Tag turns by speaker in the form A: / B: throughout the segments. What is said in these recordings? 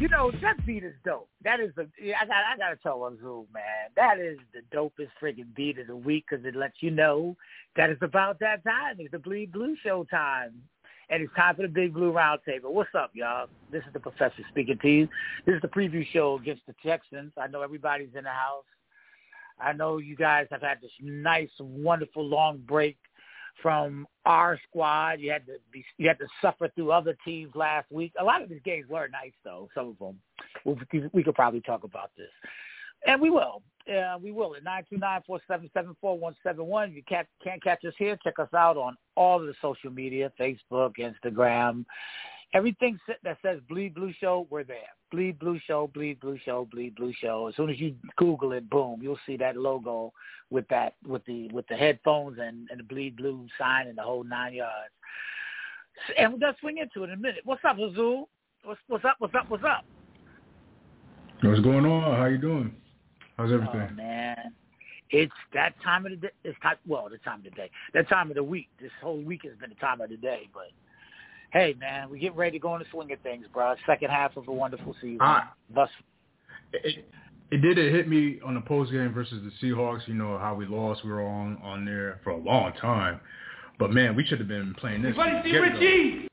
A: You know that beat is dope. That is the I got I gotta tell Azul man that is the dopest freaking beat of the week because it lets you know that it's about that time. It's the Bleed Blue Show time, and it's time for the Big Blue Roundtable. What's up, y'all? This is the Professor speaking to you. This is the preview show against the Texans. I know everybody's in the house. I know you guys have had this nice, wonderful long break from our squad. You had to be you had to suffer through other teams last week. A lot of these games were nice though. Some of them. We, we could probably talk about this, and we will. Uh, we will at nine two nine four seven seven four one seven one. If you can't can't catch us here, check us out on all the social media: Facebook, Instagram, everything that says Bleed Blue Show. We're there. Bleed Blue Show, Bleed Blue Show, Bleed Blue Show. As soon as you Google it, boom, you'll see that logo with that with the with the headphones and, and the Bleed Blue sign and the whole nine yards. And we're gonna swing into it in a minute. What's up, Azul? What's what's up? What's up? What's up?
B: What's going on? How you doing? How's everything?
A: Oh man, it's that time of the day. It's time, well, the time of the day. That time of the week. This whole week has been the time of the day, but hey, man, we get ready to go in the swing of things, bro. Second half of a wonderful season. Uh, Thus,
B: it, it did. It hit me on the post game versus the Seahawks. You know how we lost. We were on on there for a long time, but man, we should have been playing this.
C: Everybody see Richie.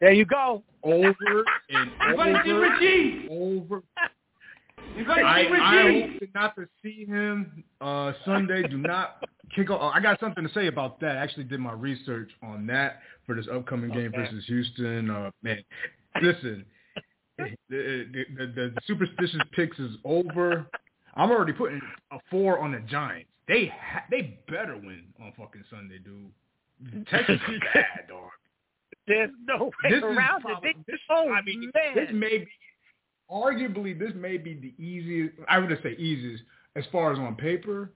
A: There you go.
B: Over and
C: Everybody
B: over.
C: see Richie.
B: Over.
C: Everybody
B: I,
C: see Richie.
B: I hope not to see him uh, Sunday. Do not kick off. I got something to say about that. I actually did my research on that for this upcoming game versus Houston. Uh, man, listen, the, the, the, the superstitious picks is over. I'm already putting a four on the Giants. They ha- they better win on fucking Sunday, dude. Texas is bad, dog.
A: There's no way
B: This is
A: around
B: probably,
A: it.
B: This,
A: oh
B: I mean,
A: man,
B: this may be arguably this may be the easiest. I would just say easiest as far as on paper.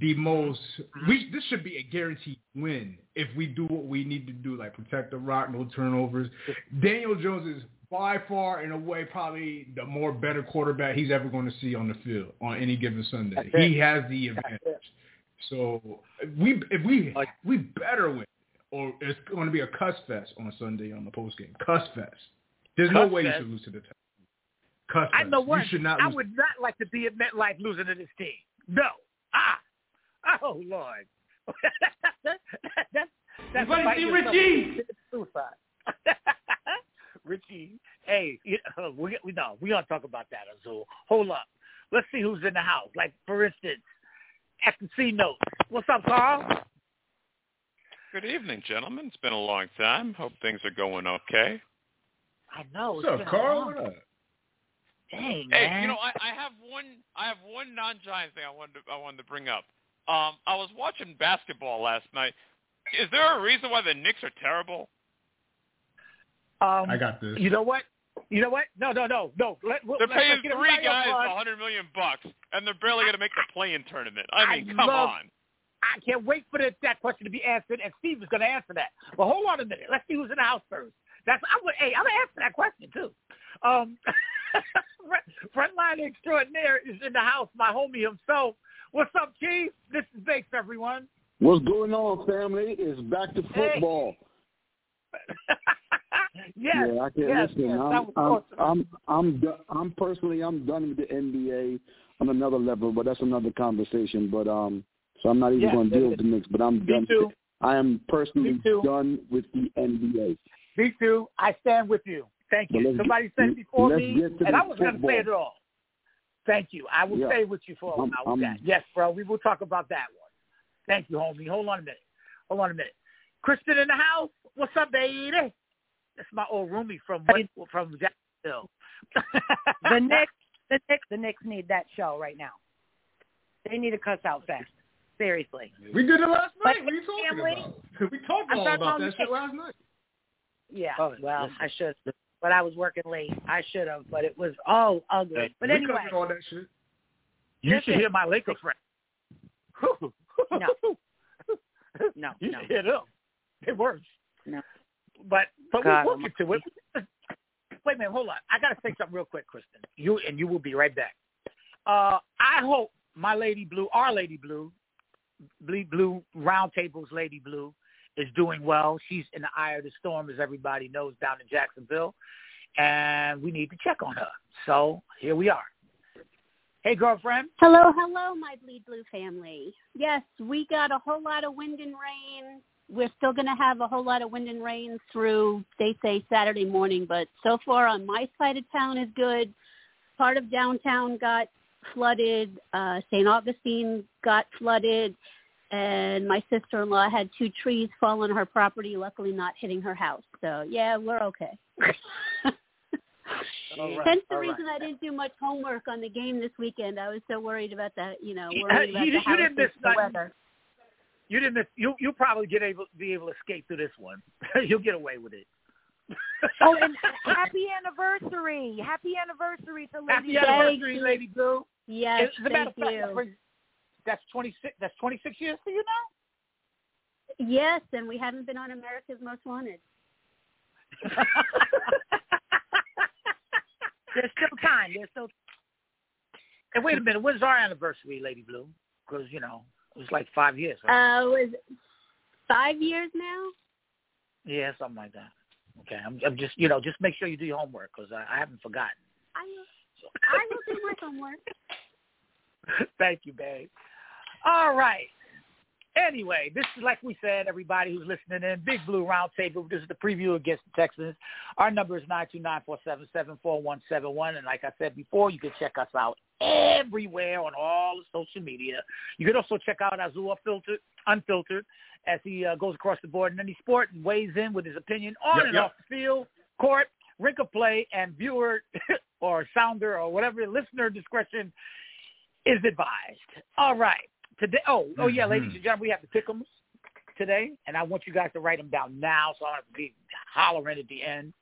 B: The most we this should be a guaranteed win if we do what we need to do, like protect the rock, no turnovers. Daniel Jones is by far, in a way, probably the more better quarterback he's ever going to see on the field on any given Sunday. He has the advantage. So we if we
A: Like-
B: we better win, or it's going to be a cuss fest on Sunday on the post game. Cuss fest. There's no
A: Cuss
B: way you should lose to the Texans. Cuss
A: I know what.
B: You should not
A: I would not like to be at MetLife losing to this team. No. Ah. Oh Lord. that, that, that, that's
C: Everybody
A: might
C: see Richie.
A: Suicide. Richie, hey, you know, we we no, we don't talk about that, Azul. Hold up. Let's see who's in the house. Like for instance, at the C note. What's up, Carl?
D: Good evening, gentlemen. It's been a long time. Hope things are going okay.
A: I know.
B: What's up, Carl?
A: long-
B: What?
A: Dang,
D: Hey,
A: man.
D: you know, I, I have one. I have one non-Giant thing I wanted to, I wanted to bring up. Um, I was watching basketball last night. Is there a reason why the Knicks are terrible?
A: um,
B: I got this.
A: You know what? You know what? No, no, no, no. Let,
D: They're
A: let's
D: paying
A: not get
D: three guys a hundred million bucks, and they're barely going to make the play-in tournament. I mean,
A: I
D: come
A: love-
D: on.
A: I can't wait for the, that question to be answered, and Steve is going to answer that. But hold on a minute. Let's see who's in the house first. That's I'm gonna, hey, I'm gonna answer that question too. Um, frontline extraordinaire is in the house. My homie himself. What's up, Chief? This is Bakes, everyone.
E: What's going on, family? It's back to
A: Hey.
E: football.
A: yes,
E: yeah, I can
A: yes,
E: listen.
A: yes,
E: I'm, I'm,
A: awesome.
E: I'm, I'm, do- I'm personally, I'm done with the NBA on another level, but that's another conversation. But um, so I'm not even
A: Yes,
E: going to deal with the Knicks. But I'm
A: Me
E: done.
A: too.
E: I am personally done with the NBA.
A: Me too. I stand with you. Thank you. Somebody said before me, and I was going to say it all. Thank you. I will
E: Yeah.
A: stay with you for a
E: I'm-
A: while with
E: I'm-
A: Yes, bro. We will talk about that one. Thank you, homie. Hold on a minute. Hold on a minute. Kristen in the house. What's up, baby? That's my old roomie from West, from Jacksonville.
F: The Knicks, the Knicks, the Knicks need that show right now. They need a cuss out fest. Seriously.
B: We did it last
F: But
B: night. What are you talking
F: family-
B: about? We talked all about
F: about
B: that shit last night.
F: Yeah.
A: Oh,
F: well. I should, but I was working late. I should have, but it was all ugly. But anyway,
B: covered all that shit.
A: you
F: Listen.
A: should hear my Laker friend.
F: No. No,
A: you
F: no.
A: hit them. They're worse.
F: No.
A: But but
F: God
A: we'll, we'll get to it. Wait a minute, hold on. I gotta say something real quick, Kristen. You and you will be right back. Uh, I hope my Lady Blue, our Lady Blue, Bleed Blue Roundtable's Lady Blue, is doing well. She's in the eye of the storm, as everybody knows, down in Jacksonville, and we need to check on her. So here we are. Hey, girlfriend.
G: Hello, hello, my Bleed Blue family. Yes, we got a whole lot of wind and rain. We're still going to have a whole lot of wind and rain through, they say, Saturday morning, but so far on my side of town is good. Part of downtown got flooded. Uh, St. Augustine got flooded. And my sister-in-law had two trees fall on her property, luckily not hitting her house. So, yeah, we're okay.
A: All right,
G: Hence the
A: all right.
G: reason I didn't do much homework on the game this weekend. I was so worried about that, you know,
A: You-
G: worried about
A: you-
G: the
A: you
G: house
A: didn't miss
G: the weather.
A: You didn't. Miss, you you probably get able be able to escape through this one. You'll get away with it.
F: Oh, and happy anniversary! Happy anniversary to Lady
A: Happy
F: Blue.
A: anniversary, Lady Blue.
G: Yes,
A: As a matter
G: thank
A: of fact,
G: you.
A: That's twenty six. That's twenty six years for you now.
G: Yes, and we haven't been on America's Most Wanted.
F: There's still time. There's still
A: and wait a minute, when's our anniversary, Lady Blue? Because you know it was like five years. Right?
G: Uh, was five years now?
A: yeah, something like that. Okay, I'm, I'm just you know just make sure you do your homework because I, I haven't forgotten.
G: I I will do my homework.
A: Thank you, babe. All right. Anyway, this is like we said, everybody who's listening in, Big Blue Roundtable. This is the preview against the Texans. Our number is nine two nine four seven seven four one seven one, and like I said before, you can check us out everywhere on all the social media. You can also check out Azul Filtered, Unfiltered as he uh, goes across the board in any sport and weighs in with his opinion on
B: Yep,
A: and
B: yep.
A: off the field, court, rink of play, and viewer or sounder or whatever listener discretion is advised. All right. Today, oh, oh yeah, ladies
B: Mhm.
A: and gentlemen, we have the pick'ems today, and I want you guys to write them down now, so I don't have to be hollering at the end.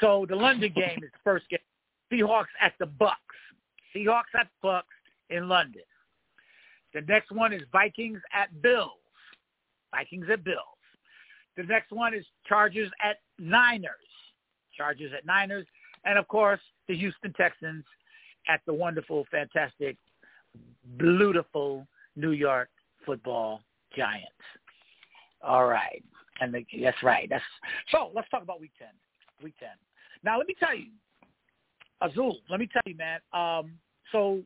A: So the London game is the first game. Seahawks at the Bucs. Seahawks at Bucs in London. The next one is Vikings at Bills. Vikings at Bills. The next one is Chargers at Niners. Chargers at Niners. And of course, the Houston Texans at the wonderful, fantastic, beautiful New York football giants. All right. And the, that's right. That's so let's talk about week ten. Week ten. Now let me tell you, Azul, let me tell you, man. Um, so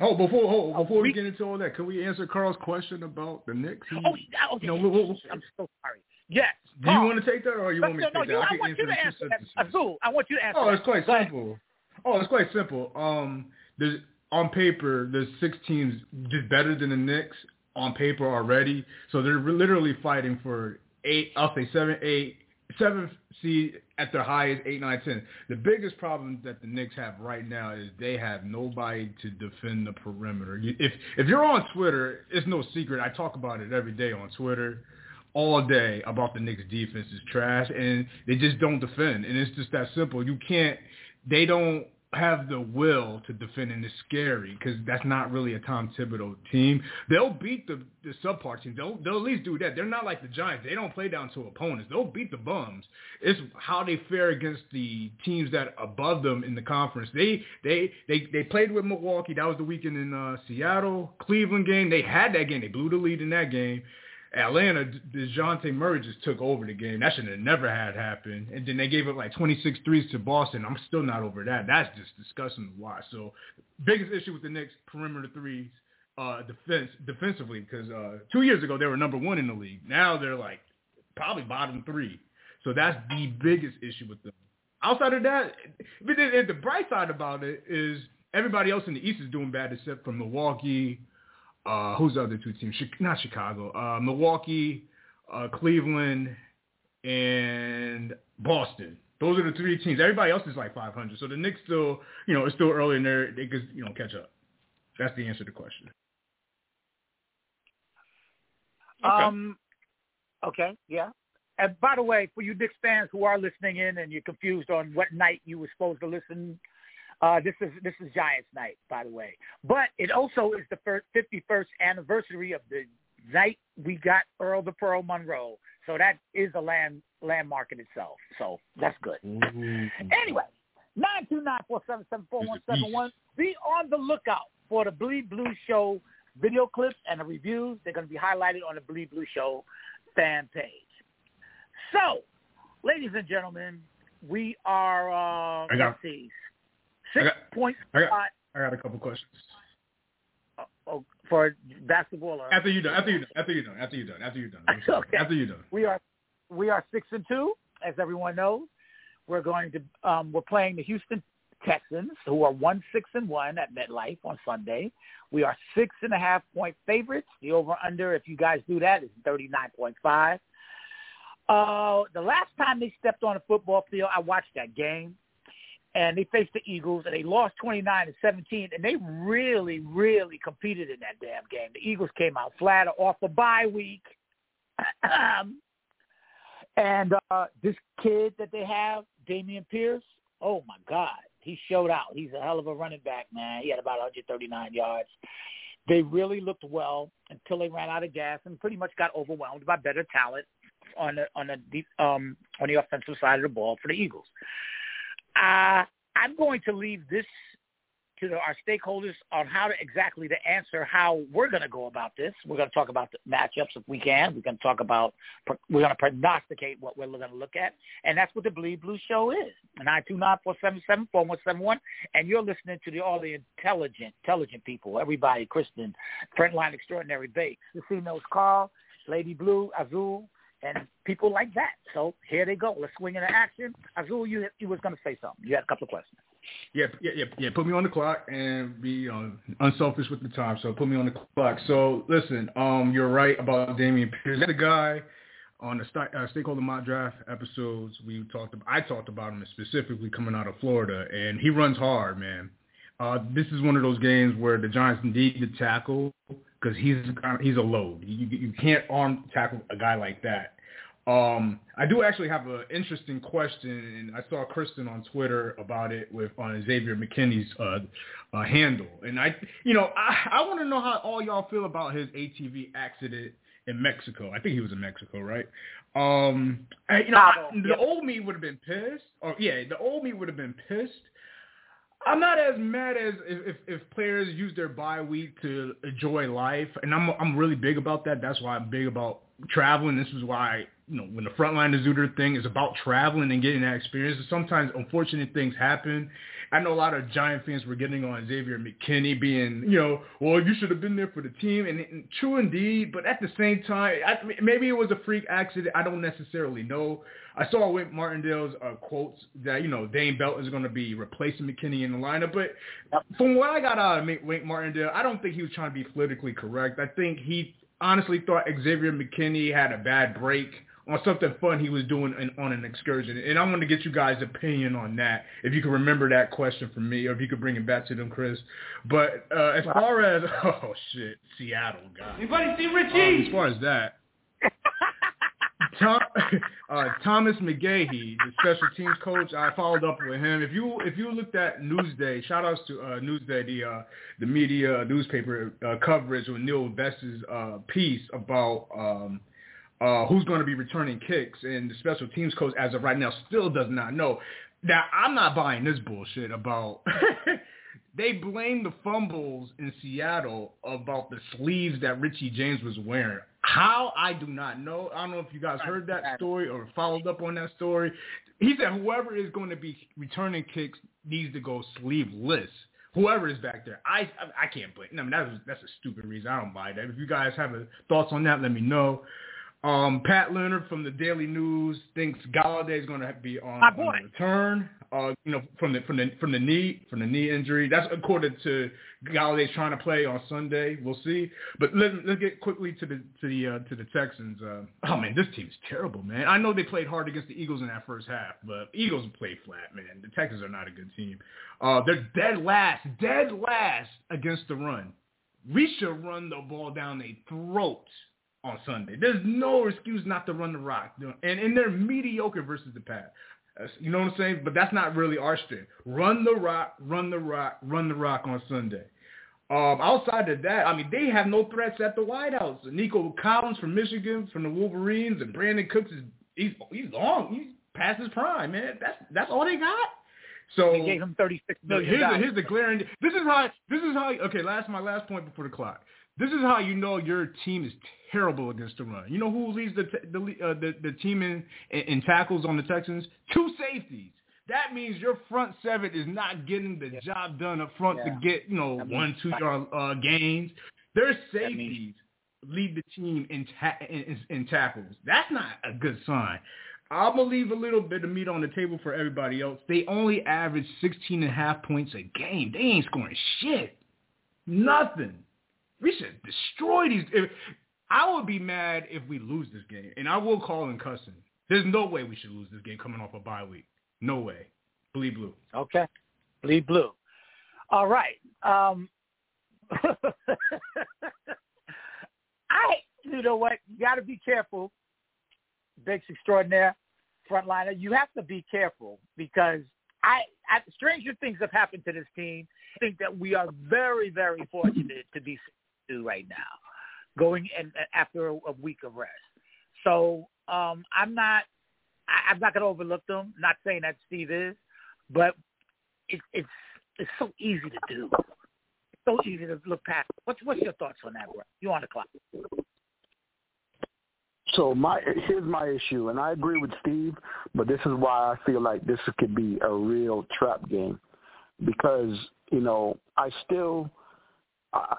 B: Oh, before oh, before we
A: we-
B: get into all that, can we answer Carl's question about the Knicks? He-
A: oh, yeah, okay.
B: you know, we'll- we'll-
A: I'm so sorry. Yes.
B: do you want to take that, or you
A: no,
B: want me
A: no,
B: to
A: no,
B: take
A: you,
B: that?
A: I
B: can
A: want you to answer that. Azul, I want you to answer
B: Oh,
A: that.
B: it's quite simple. Oh, it's quite simple. Um, there's on paper, there's six teams just better than the Knicks on paper already. So they're literally fighting for eight. I'll say seven, eight, seven seed at their highest, eight, nine, ten. The biggest problem that the Knicks have right now is they have nobody to defend the perimeter. If if you're on Twitter, it's no secret. I talk about it every day on Twitter all day about the Knicks defense is trash and they just don't defend. And it's just that simple. You can't, they don't have the will to defend and it's scary because that's not really a Tom Thibodeau team. They'll beat the, the subpar teams. They'll, they'll at least do that. They're not like the Giants. They don't play down to opponents. They'll beat the bums. It's how they fare against the teams that above them in the conference. They, they, they, they played with Milwaukee. That was the weekend in uh, Seattle. Cleveland game. They had that game. They blew the lead in that game. Atlanta, Dejounte Murray just took over the game. That should have never had happened. And then they gave up like 26 threes to Boston. I'm still not over that. That's just disgusting to watch. So biggest issue with the Knicks, perimeter threes, uh, defense defensively, because uh, two years ago they were number one in the league. Now they're like probably bottom three. So that's the biggest issue with them. Outside of that, the bright side about it is everybody else in the East is doing bad except for Milwaukee, uh, who's the other two teams? Chi- not Chicago, uh, Milwaukee, uh, Cleveland, and Boston. Those are the three teams. Everybody else is like 500. So the Knicks still, you know, it's still early in there. They could, you know, catch up. That's the answer to the question.
D: Okay.
A: Um, okay, yeah. And by the way, for you Knicks fans who are listening in and you're confused on what night you were supposed to listen, Uh, this is this is Giants night, by the way. But it also is the first, 51st anniversary of the night we got Earl the Pearl Monroe. So that is a land landmark in itself. So that's good. Anyway, nine two nine four seven seven four one seven one. Be on the lookout for the Bleed Blue Show video clips and the reviews. They're going to be highlighted on the Bleed Blue Show fan page. So, ladies and gentlemen, we are uh,
B: I got-
A: let's see, six
B: I got-
A: point
B: I got,
A: five
B: I got a couple questions.
A: oh, for basketball. Or,
B: After you're done, after you're done, after you're done, after you're done, after you're done.
A: Okay.
B: After you're done.
A: we are we are six and two, as everyone knows. We're going to um, we're playing the Houston Texans, who are one six and one at MetLife on Sunday. We are six and a half point favorites. The over under, if you guys do that, is thirty nine point five. Uh, the last time they stepped on a football field, I watched that game, and they faced the Eagles, and they lost twenty nine to seventeen, and they really, really competed in that damn game. The Eagles came out flat off a bye week. um, and uh, this kid that they have, Dameon Pierce, oh my God, he showed out. He's a hell of a running back, man. He had about 139 yards. They really looked well until they ran out of gas and pretty much got overwhelmed by better talent on the on the um on the offensive side of the ball for the Eagles. Uh, I'm going to leave this to the, our stakeholders on how to exactly to answer how we're going to go about this. We're going to talk about the matchups if we can. We're going to talk about we're going to prognosticate what we're going to look at, and that's what the Bleed Blue Show is. Nine two nine four seven seven four one seven one, and you're listening to the all the intelligent, intelligent people. Everybody, Kristen, Frontline Extraordinary Bakes, the females, Carl, Lady Blue, Azul, and people like that. So here they go. Let's swing into action. Azul, you you was going to say something. You had a couple of questions.
B: Yeah, yeah, yeah, yeah. Put me on the clock and be uh, unselfish with the time. So put me on the clock. So listen, um, you're right about Dameon Pierce. The guy on the st- uh, stakeholder mock draft episodes we talked. About, I talked about him specifically coming out of Florida, and he runs hard, man. Uh, this is one of those games where the Giants need to tackle because he's he's a load. You you can't arm tackle a guy like that. Um, I do actually have an interesting question, and I saw Kristen on Twitter about it with on Xavier McKinney's uh, uh, handle, and I, you know, I, I want to know how all y'all feel about his ATV accident in Mexico. I think he was in Mexico, right? Um, I, you know, I, the old me would have been pissed, or yeah, the old me would have been pissed. I'm not as mad as if, if, if players use their bye week to enjoy life, and I'm I'm really big about that. That's why I'm big about traveling. This is why you know when the frontline do their thing is about traveling and getting that experience. Sometimes unfortunate things happen. I know a lot of Giant fans were getting on Xavier McKinney being, you know, well, you should have been there for the team, and, and true indeed. But at the same time, I, maybe it was a freak accident. I don't necessarily know. I saw Wink Martindale's uh, quotes that you know Dane Belt is going to be replacing McKinney in the lineup, but from what I got out of Wink Martindale, I don't think he was trying to be politically correct. I think he honestly thought Xavier McKinney had a bad break on something fun he was doing in, on an excursion. And I want to get you guys' opinion on that, if you can remember that question from me, or if you could bring it back to them, Chris. But uh, as far as, oh, shit, Seattle, guys.
C: Anybody see
B: Um,
C: Richie?
B: as far as that, Tom, uh, Thomas McGaughey, the special teams coach, I followed up with him. If you if you looked at Newsday, shout outs to uh, Newsday, the uh, the media newspaper uh, coverage with Neil Best's uh, piece about um, uh, who's going to be returning kicks, and the special teams coach, as of right now, still does not know. Now, I'm not buying this bullshit about. they blame the fumbles in Seattle about the sleeves that Richie James was wearing. How I do not know. I don't know if you guys heard that story or followed up on that story. He said whoever is going to be returning kicks needs to go sleeveless. Whoever is back there, I I, I can't blame. I mean that's that's a stupid reason. I don't buy that. If you guys have a, thoughts on that, let me know. Um, Pat Leonard from the Daily News thinks Golladay is going to be on,
A: My
B: on return. Uh, you know, from the from the from the knee from the knee injury. That's according to Golladay's trying to play on Sunday. We'll see. But let, let's get quickly to the to the uh, to the Texans. Uh, oh man, this team's terrible, man. I know they played hard against the Eagles in that first half, but Eagles played flat, man. The Texans are not a good team. Uh, they're dead last, dead last against the run. We should run the ball down their throats on Sunday. There's no excuse not to run the rock, and and they're mediocre versus the pass. you know what I'm saying? But that's not really our strength. Run the rock, run the rock, run the rock on Sunday. Um, outside of that, I mean, they have no threats at the White House. Nico Collins from Michigan, from the Wolverines, and Brandin Cooks is he's he's long. He's past his prime, man. That's that's all they got. So
A: they gave him thirty six million.
B: Here's the, here's the glaring. This is how. This is how. Okay, last my last point before the clock. This is how you know your team is terrible against the run. You know who leads the the uh, the, the team in, in tackles on the Texans? Two safeties. That means your front seven is not getting the yeah. job done up front yeah. to get you know that one two yard uh, gains. Their safeties lead the team in, ta- in, in tackles. That's not a good sign. I'm to leave a little bit of meat on the table for everybody else. They only average 16 and a half points a game. They ain't scoring shit. Nothing. We should destroy these. If, I would be mad if we lose this game, and I will call in cussing. There's no way we should lose this game coming off a bye week. No way. Bleed blue.
A: Okay. Bleed blue. All right. Um, I, you know what? You got to be careful Bakes extraordinaire frontliner. You have to be careful because I, I stranger things have happened to this team. I think that we are very, very fortunate to be to right now, going and after a, a week of rest. So um, I'm not, I, I'm not going to overlook them. Not saying that Steve is, but it, it's it's so easy to do. It's so easy to look past. What's what's your thoughts on that, bro? You on the clock?
E: So my here's my issue, and I agree with Steve, but this is why I feel like this could be a real trap game, because you know I still,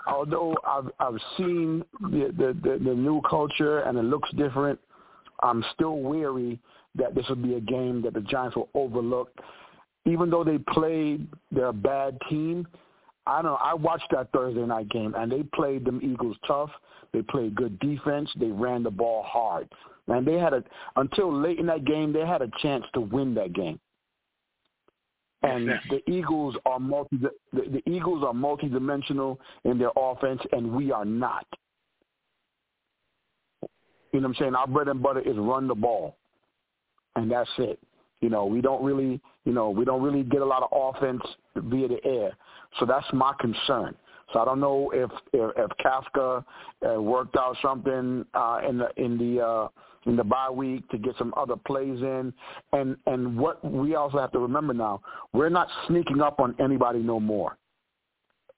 E: although I've I've seen the the, the, the new culture and it looks different, I'm still weary that this will be a game that the Giants will overlook, even though they played their bad team. I don't know. I watched that Thursday night game, and they played them Eagles tough. They played good defense. They ran the ball hard. And they had a until late in that game, they had a chance to win that game. And the Eagles are multi the, the Eagles are multidimensional in their offense, and we are not. You know what I'm saying? Our bread and butter is run the ball, and that's it. You know, we don't really, you know, we don't really get a lot of offense via the air. So that's my concern. So I don't know if if, if Kafka uh, worked out something uh, in the in the uh, in the bye week to get some other plays in, and and what we also have to remember now, we're not sneaking up on anybody no more.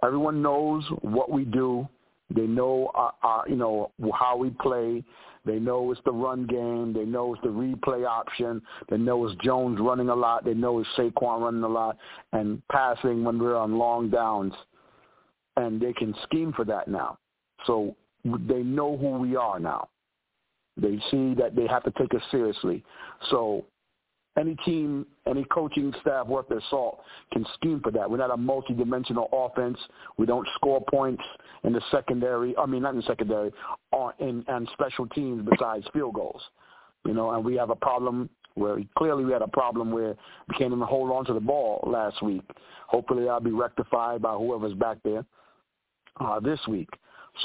E: Everyone knows what we do. They know our, our, you know how we play. They know it's the run game. They know it's the replay option. They know it's Jones running a lot. They know it's Saquon running a lot and passing when we're on long downs and they can scheme for that now. So they know who we are now. They see that they have to take us seriously. So any team, any coaching staff worth their salt can scheme for that. We're not a multi-dimensional offense. We don't score points in the secondary. I mean, not in the secondary, on in and special teams besides field goals. You know, and we have a problem where clearly we had a problem where we can't even hold on to the ball last week. Hopefully that'll be rectified by whoever's back there uh, this week.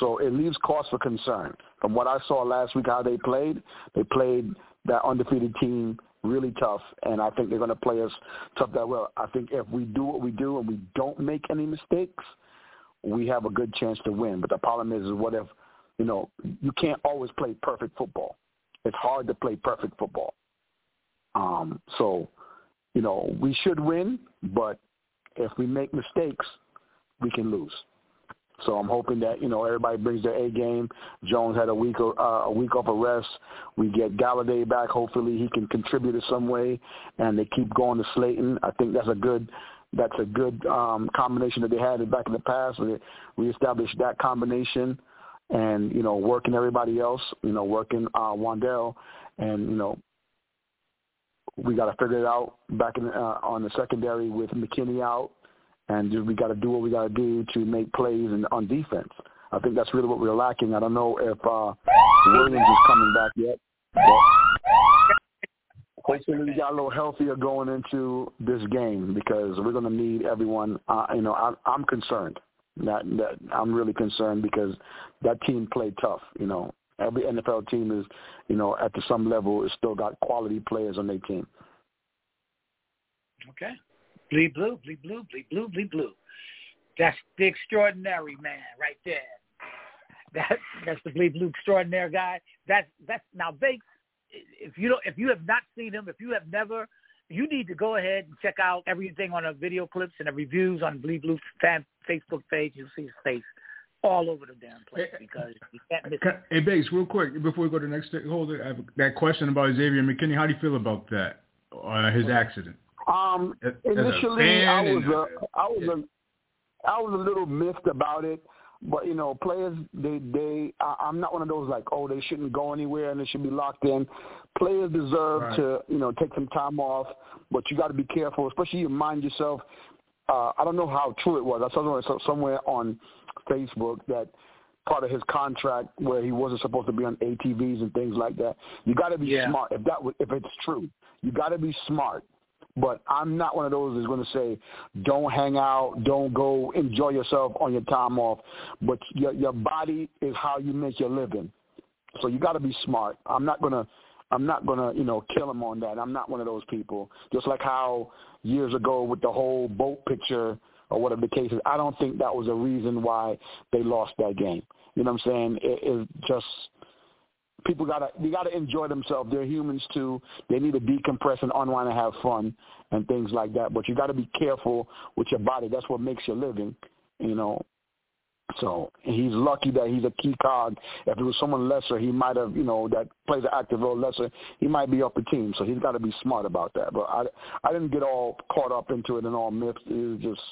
E: So it leaves cause for concern. From what I saw last week, how they played, they played that undefeated team really tough, and I think they're going to play us tough that well. I think if we do what we do and we don't make any mistakes, we have a good chance to win. But the problem is, is what if, you know, you can't always play perfect football. It's hard to play perfect football. Um, so, you know, we should win, but if we make mistakes, we can lose. So I'm hoping that you know everybody brings their A game. Jones had a week uh, a week off of rest. We get Golladay back. Hopefully he can contribute in some way, and they keep going to Slayton. I think that's a good that's a good um, combination that they had back in the past. We we established that combination, and you know working everybody else. You know working uh, Wan'Dale, and you know we got to figure it out back in uh, on the secondary with McKinney out and we got to do what we got to do to make plays in, on defense. I think that's really what we're lacking. I don't know if uh, Williams is coming back yet. hopefully we got a little healthier going into this game because we're going to need everyone. Uh, you know, I, I'm concerned. That, that I'm really concerned because that team played tough. You know, every NFL team is, you know, at some level, is still got quality players on their team.
A: Okay. Bleed blue, bleed blue, bleed blue, bleed blue. That's the extraordinary man right there. That that's the bleed blue extraordinary guy. That's that's now Bakes. If you don't, if you have not seen him, if you have never, you need to go ahead and check out everything on the video clips and the reviews on Bleed Blue fan Facebook page. You'll see his face all over the damn place because you can't miss it.
B: Hey, Bakes, real quick before we go to the next stakeholder, I have that question about Xavier McKinney. How do you feel about that? Uh, his accident.
E: Um,
B: As- as
E: initially, I was
B: and-
E: a, I was a, I was a little miffed about it. But you know, players, they, they, I, I'm not one of those like, oh, they shouldn't go anywhere and they should be locked in. Players deserve
B: Right.
E: to, you know, take some time off, but you got to be careful, especially you mind yourself. Uh, I don't know how true it was. I saw somewhere, somewhere on Facebook that part of his contract where he wasn't supposed to be on ATVs and things like that. You got to be
A: Yeah.
E: smart. If that, was- if it's true, you got to be smart. But I'm not one of those that's going to say, don't hang out, don't go enjoy yourself on your time off. But your your body is how you make your living, so you got to be smart. I'm not gonna, I'm not gonna, you know, kill him on that. I'm not one of those people. Just like how years ago with the whole boat picture or whatever the case is, I don't think that was a reason why they lost that game. You know what I'm saying? It, it just people gotta they gotta enjoy themselves. They're humans too. They need to decompress and unwind and have fun and things like that. But you gotta be careful with your body. That's what makes your living. You know. So he's lucky that he's a key cog. If it was someone lesser, he might have, you know, that plays an active role lesser. He might be off the team. So he's got to be smart about that. But I, I didn't get all caught up into it and all myths. It was just,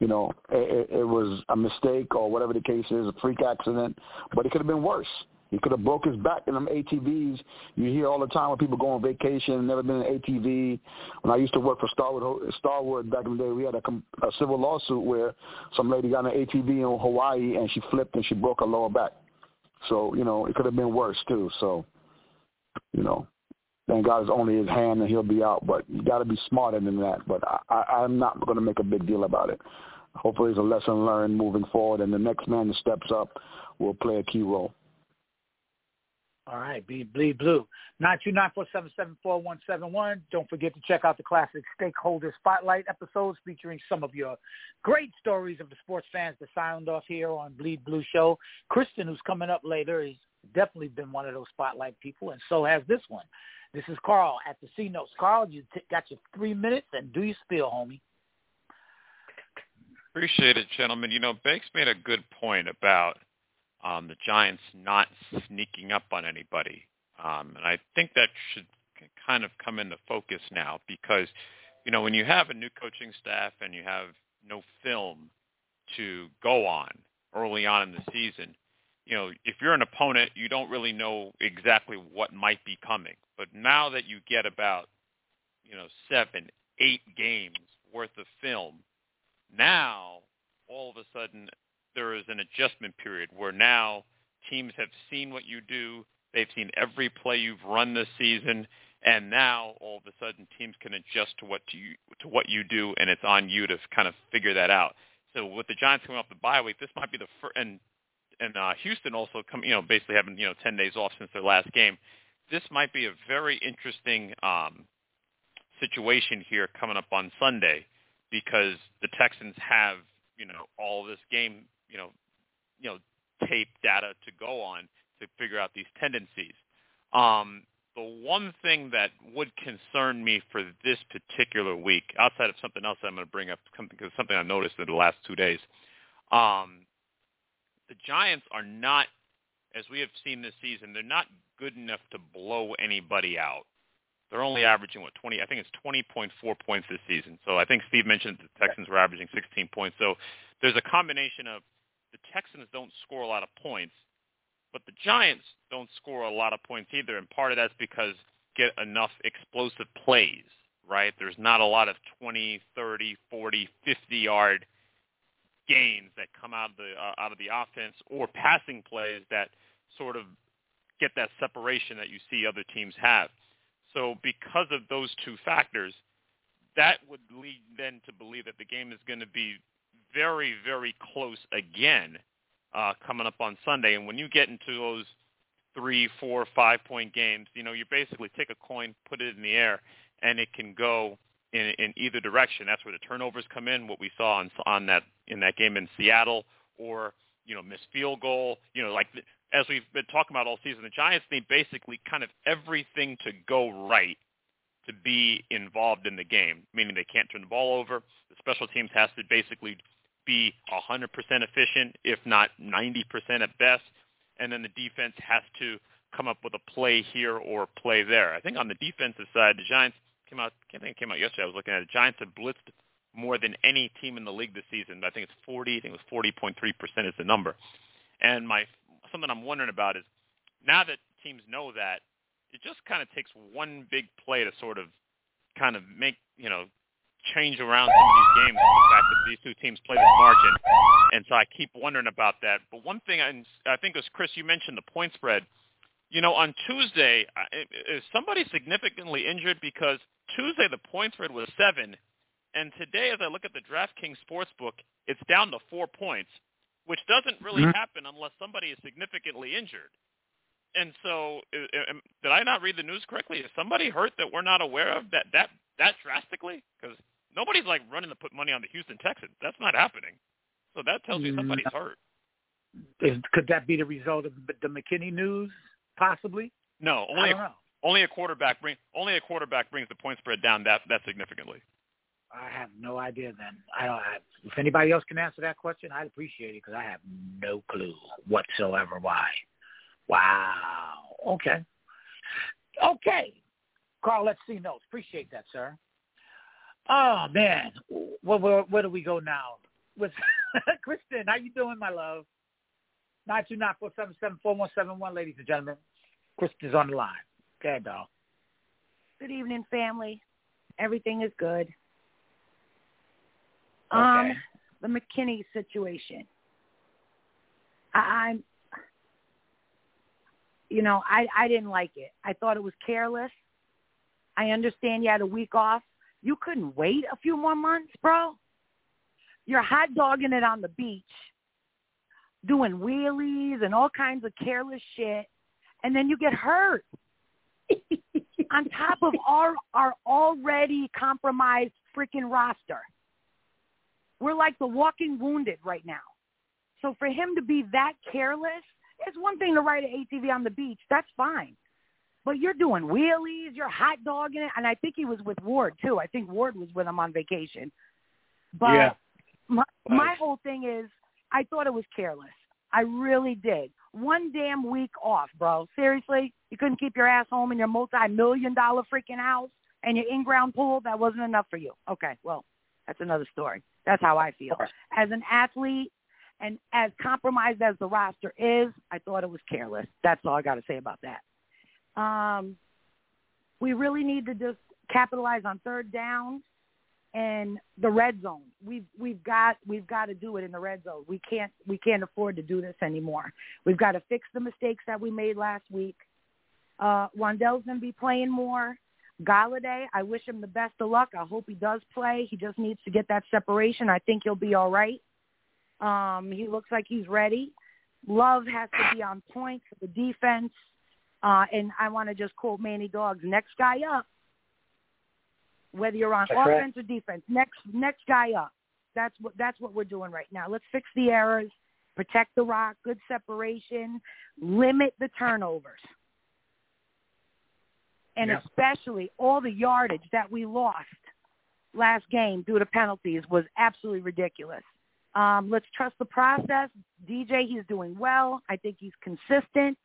E: you know, it, it was a mistake or whatever the case is, a freak accident. But it could have been worse. He could have broke his back in them ATVs. You hear all the time when people go on vacation, never been in an ATV. When I used to work for Starwood, Starwood back in the day, we had a, a civil lawsuit where some lady got an ATV in Hawaii and she flipped and she broke her lower back. So, you know, it could have been worse too. So, you know, thank God it's only his hand and he'll be out. But you got to be smarter than that. But I, I, I'm not going to make a big deal about it. Hopefully it's a lesson learned moving forward and the next man that steps up will play a key role.
A: All right, be bleed blue. Nine two nine four seven seven four one seven one. Don't forget to check out the classic stakeholder spotlight episodes featuring some of your great stories of the sports fans that signed off here on Bleed Blue Show. Kristen, who's coming up later, has definitely been one of those spotlight people, and so has this one. This is Carl at the C Notes. Carl, you t- got your three minutes, and do your spiel, homie.
D: Appreciate it, gentlemen. You know, Bakes made a good point about um, the Giants not sneaking up on anybody, um, and I think that should kind of come into focus now because, you know, when you have a new coaching staff and you have no film to go on early on in the season, you know, if you're an opponent, you don't really know exactly what might be coming. But now that you get about, you know, seven, eight games worth of film, now all of a sudden there is an adjustment period where now teams have seen what you do, they've seen every play you've run this season, and now all of a sudden teams can adjust to what you to what you do, and it's on you to kind of figure that out. So with the Giants coming off the bye week, this might be the first, and and uh, Houston also come, you know, basically having you know ten days off since their last game. This might be a very interesting um, situation here coming up on Sunday because the Texans have you know all this game you know you know tape data to go on to figure out these tendencies. Um, the one thing that would concern me for this particular week, outside of something else that I'm going to bring up, because something I noticed in the last two days, um, the Giants are not, as we have seen this season, they're not good enough to blow anybody out. They're only averaging what 20. I think it's 20.4 points this season. So I think Steve mentioned the Texans were averaging 16 points. So there's a combination of Texans don't score a lot of points, but the Giants don't score a lot of points either. And part of that's because get enough explosive plays, right? There's not a lot of 20, 30, 40, 50 yard gains that come out of the uh, out of the offense or passing plays that sort of get that separation that you see other teams have. So because of those two factors, that would lead then to believe that the game is going to be very, very close again uh, coming up on Sunday. And when you get into those three, four, five point games, you know, you basically take a coin, put it in the air, and it can go in, in either direction. That's where the turnovers come in. What we saw on on that in that game in Seattle, or you know, missed field goal. You know, like as we've been talking about all season, the Giants need basically kind of everything to go right to be involved in the game, meaning they can't turn the ball over. The special teams has to basically be 100% efficient, if not 90% at best, and then the defense has to come up with a play here or play there. I think on the defensive side, the Giants came out. I think it came out yesterday. I was looking at it. The Giants have blitzed more than any team in the league this season. I think it's 40. I think it was 40.3% is the number. And my something I'm wondering about is now that teams know that, it just kind of takes one big play to sort of kind of make you know change around some of these games. The fact that these two teams play this margin, and so I keep wondering about that. But one thing I, I think was Chris, you mentioned the point spread. You know, on Tuesday, is somebody significantly injured? Because Tuesday the point spread was seven, and today, as I look at the DraftKings sportsbook, it's down to four points, which doesn't really mm-hmm. happen unless somebody is significantly injured. And so, did I not read the news correctly? Is somebody hurt that we're not aware of that that that drastically? Because nobody's like running to put money on the Houston Texans. That's not happening. So that tells you somebody's mm. hurt.
A: Is, could that be the result of the McKinney news? Possibly.
D: No, only a, only a quarterback bring only a quarterback brings the point spread down that that significantly.
A: I have no idea. Then I don't. Have, if anybody else can answer that question, I'd appreciate it because I have no clue whatsoever why. Wow. Okay. Okay. Carl, let's see notes. Appreciate that, sir. Oh man, where, where, where do we go now? With Kristen, how you doing, my love? Nine two nine four seven seven four one seven one, ladies and gentlemen. Kristen's on the line. Go ahead, doll.
F: Good evening, family. Everything is good.
A: Okay. Um,
F: the McKinney situation. I, I'm, you know, I I didn't like it. I thought it was careless. I understand you had a week off. You couldn't wait a few more months, bro. You're hot dogging it on the beach, doing wheelies and all kinds of careless shit, and then you get hurt. on top of our our already compromised freaking roster. We're like the walking wounded right now. So for him to be that careless, it's one thing to ride an ATV on the beach. That's fine. But you're doing wheelies, you're hot dogging it, and I think he was with Ward too. I think Ward was with him on vacation. But
A: yeah.
F: my, my whole thing is, I thought it was careless. I really did. One damn week off, bro. Seriously, you couldn't keep your ass home in your multi-million dollar freaking house and your in-ground pool. That wasn't enough for you. Okay, well, that's another story. That's how I feel. As an athlete, and as compromised as the roster is, I thought it was careless. That's all I got to say about that. Um, we really need to just capitalize on third down and the red zone. We've we've got we've got to do it in the red zone. We can't we can't afford to do this anymore. We've got to fix the mistakes that we made last week. Uh, Wan'Dale's going to be playing more. Golladay, I wish him the best of luck. I hope he does play. He just needs to get that separation. I think he'll be all right. Um, he looks like he's ready. Love has to be on point for the defense. Uh, and I want to just quote Manny Dogs, next guy up. Whether you're on
A: that's
F: offense
A: right.
F: or defense, next next guy up. That's what that's what we're doing right now. Let's fix the errors, protect the rock, good separation, limit the turnovers. And
A: yeah.
F: especially all the yardage that we lost last game due to penalties was absolutely ridiculous. Um, let's trust the process. DJ, he's doing well. I think he's consistent.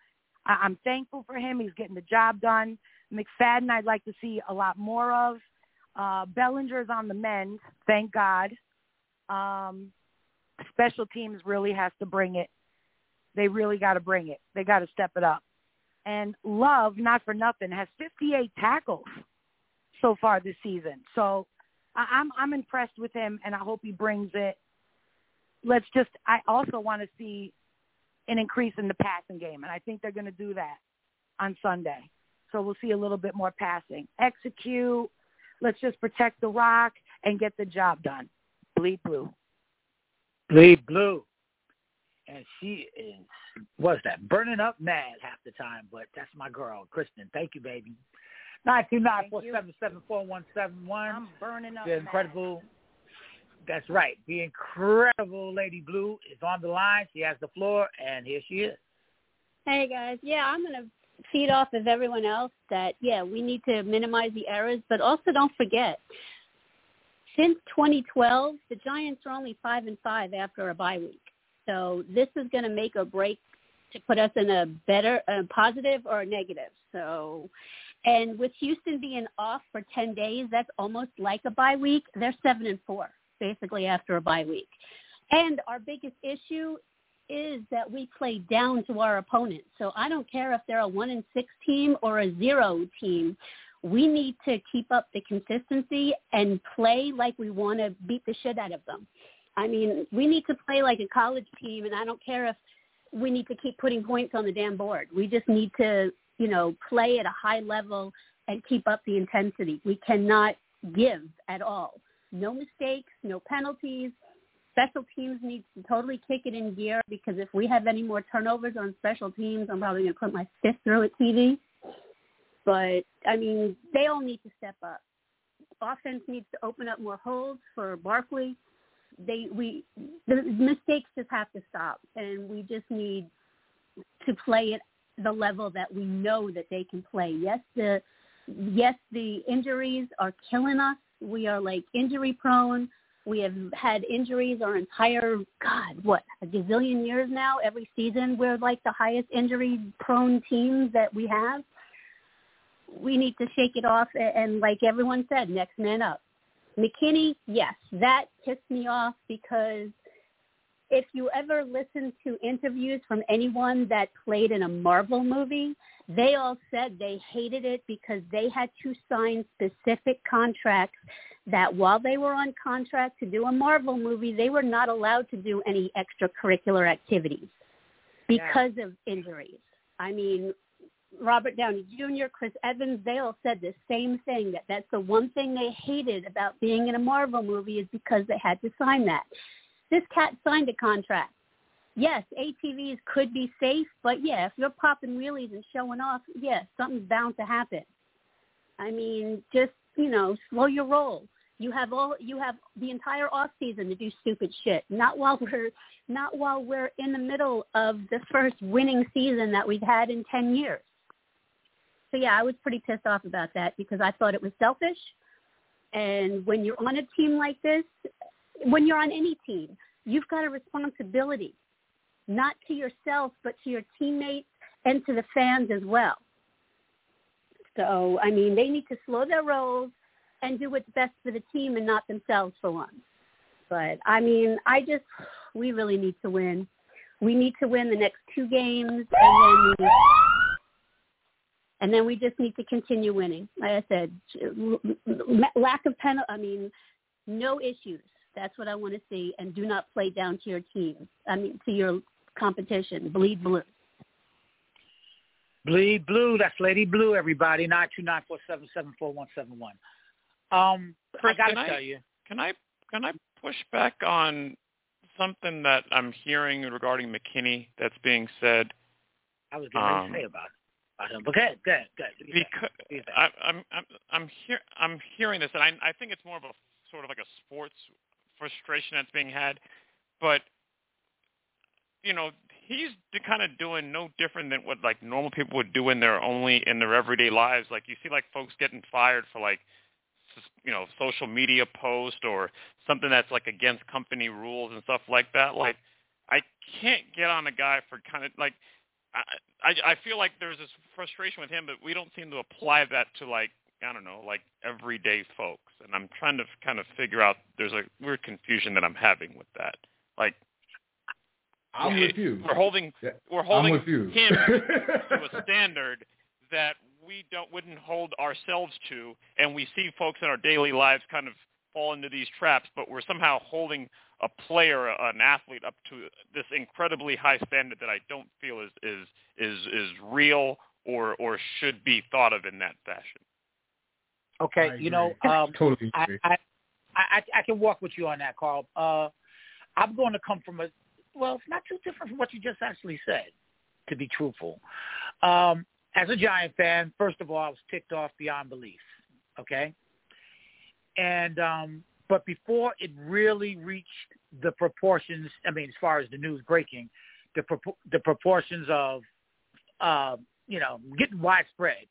F: I'm thankful for him. He's getting the job done. McFadden, I'd like to see a lot more of. Uh, Bellinger's on the mend, thank God. Um, special teams really has to bring it. They really got to bring it. They got to step it up. And Love, not for nothing, has 58 tackles so far this season. So I- I'm I'm impressed with him, and I hope he brings it let's just I also want to see an increase in the passing game, and I think they're going to do that on Sunday. So we'll see a little bit more passing. Execute. Let's just protect the rock and get the job done. Bleed blue.
A: Bleed blue. And she is, what's that, burning up mad half the time, but that's my girl, Kristen. Thank you, baby. Nine two nine four seven seven four one seven one.
F: I'm burning up.
A: The incredible. That's right. The incredible Lady Blue is on the line. She has the floor, and here she is.
G: Hey guys, yeah, I'm gonna feed off of everyone else that yeah, we need to minimize the errors, but also don't forget. Since 2012, the Giants are only five and five after a bye week. So this is going to make or break to put us in a better, a positive or a negative. So, and with Houston being off for 10 days, that's almost like a bye week. They're seven and four basically after a bye week. And our biggest issue is that we play down to our opponents. So I don't care if they're a one and six team or a zero team. We need to keep up the consistency and play like we want to beat the shit out of them. I mean, we need to play like a college team, and I don't care if we need to keep putting points on the damn board. We just need to, you know, play at a high level and keep up the intensity. We cannot give at all. No mistakes, no penalties. Special teams needs to totally kick it in gear because if we have any more turnovers on special teams, I'm probably going to put my fist through at TV. But, I mean, they all need to step up. Offense needs to open up more holes for Barkley they we the mistakes just have to stop, and we just need to play at the level that we know that they can play. Yes, the yes the injuries are killing us. We are like injury prone. We have had injuries our entire God, what a gazillion years now. Every season, we're like the highest injury prone teams that we have. We need to shake it off, and like everyone said, next man up. McKinney, yes, that pissed me off because if you ever listen to interviews from anyone that played in a Marvel movie, they all said they hated it because they had to sign specific contracts that while they were on contract to do a Marvel movie, they were not allowed to do any extracurricular activities because yeah. of injuries. I mean, Robert Downey Jr., Chris Evans, they all said the same thing that that's the one thing they hated about being in a Marvel movie is because they had to sign that. This cat signed a contract. Yes, ATVs could be safe, but yeah, if you're popping wheelies and showing off, yes, something's bound to happen. I mean, just, you know, slow your roll. You have all you have the entire off season to do stupid shit. Not while we're not while we're in the middle of the first winning season that we've had in 10 years. So yeah, I was pretty pissed off about that because I thought it was selfish. And when you're on a team like this, when you're on any team, you've got a responsibility, not to yourself, but to your teammates and to the fans as well. So, I mean, they need to slow their rolls and do what's best for the team and not themselves for once. But, I mean, I just, we really need to win. We need to win the next two games, and then we and then we just need to continue winning. Like I said, lack of penalty. I mean, no issues. That's what I want to see, and do not play down to your team. I mean, to your competition. Bleed blue.
A: Bleed blue. That's Lady Blue. Everybody. Nine two nine four seven seven four one seven one. Um, I gotta
D: can
A: tell
D: I,
A: you.
D: Can I can I push back on something that I'm hearing regarding McKinney that's being said?
A: I was going um, to say about it about him. But go ahead, go ahead, go ahead.
D: Because I, I'm I'm I'm hear I'm hearing this, and I I think it's more of a sort of like a sports frustration that's being had, but you know he's kind of doing no different than what like normal people would do in their only in their everyday lives. Like you see like folks getting fired for like you know social media post or something that's like against company rules and stuff like that. Like I can't get on a guy for kind of like I, I feel like there's this frustration with him, but we don't seem to apply that to like I don't know, like everyday folks. And I'm trying to kind of figure out. There's a weird confusion that I'm having with that. Like,
B: I'm with you.
D: We're holding
B: yeah,
D: we're holding
B: him
D: to a standard that we don't wouldn't hold ourselves to, and we see folks in our daily lives kind of fall into these traps, but we're somehow holding a player, an athlete, up to this incredibly high standard that I don't feel is is is is real or or should be thought of in that fashion.
A: Okay, you know, um,
B: totally
A: I, I, I I can walk with you on that, Carl. Uh, I'm going to come from a well, it's not too different from what you just actually said. To be truthful, um, as a Giant fan, first of all, I was ticked off beyond belief. Okay, and um, but before it really reached the proportions, I mean, as far as the news breaking, the pro- the proportions of, uh, you know, getting widespread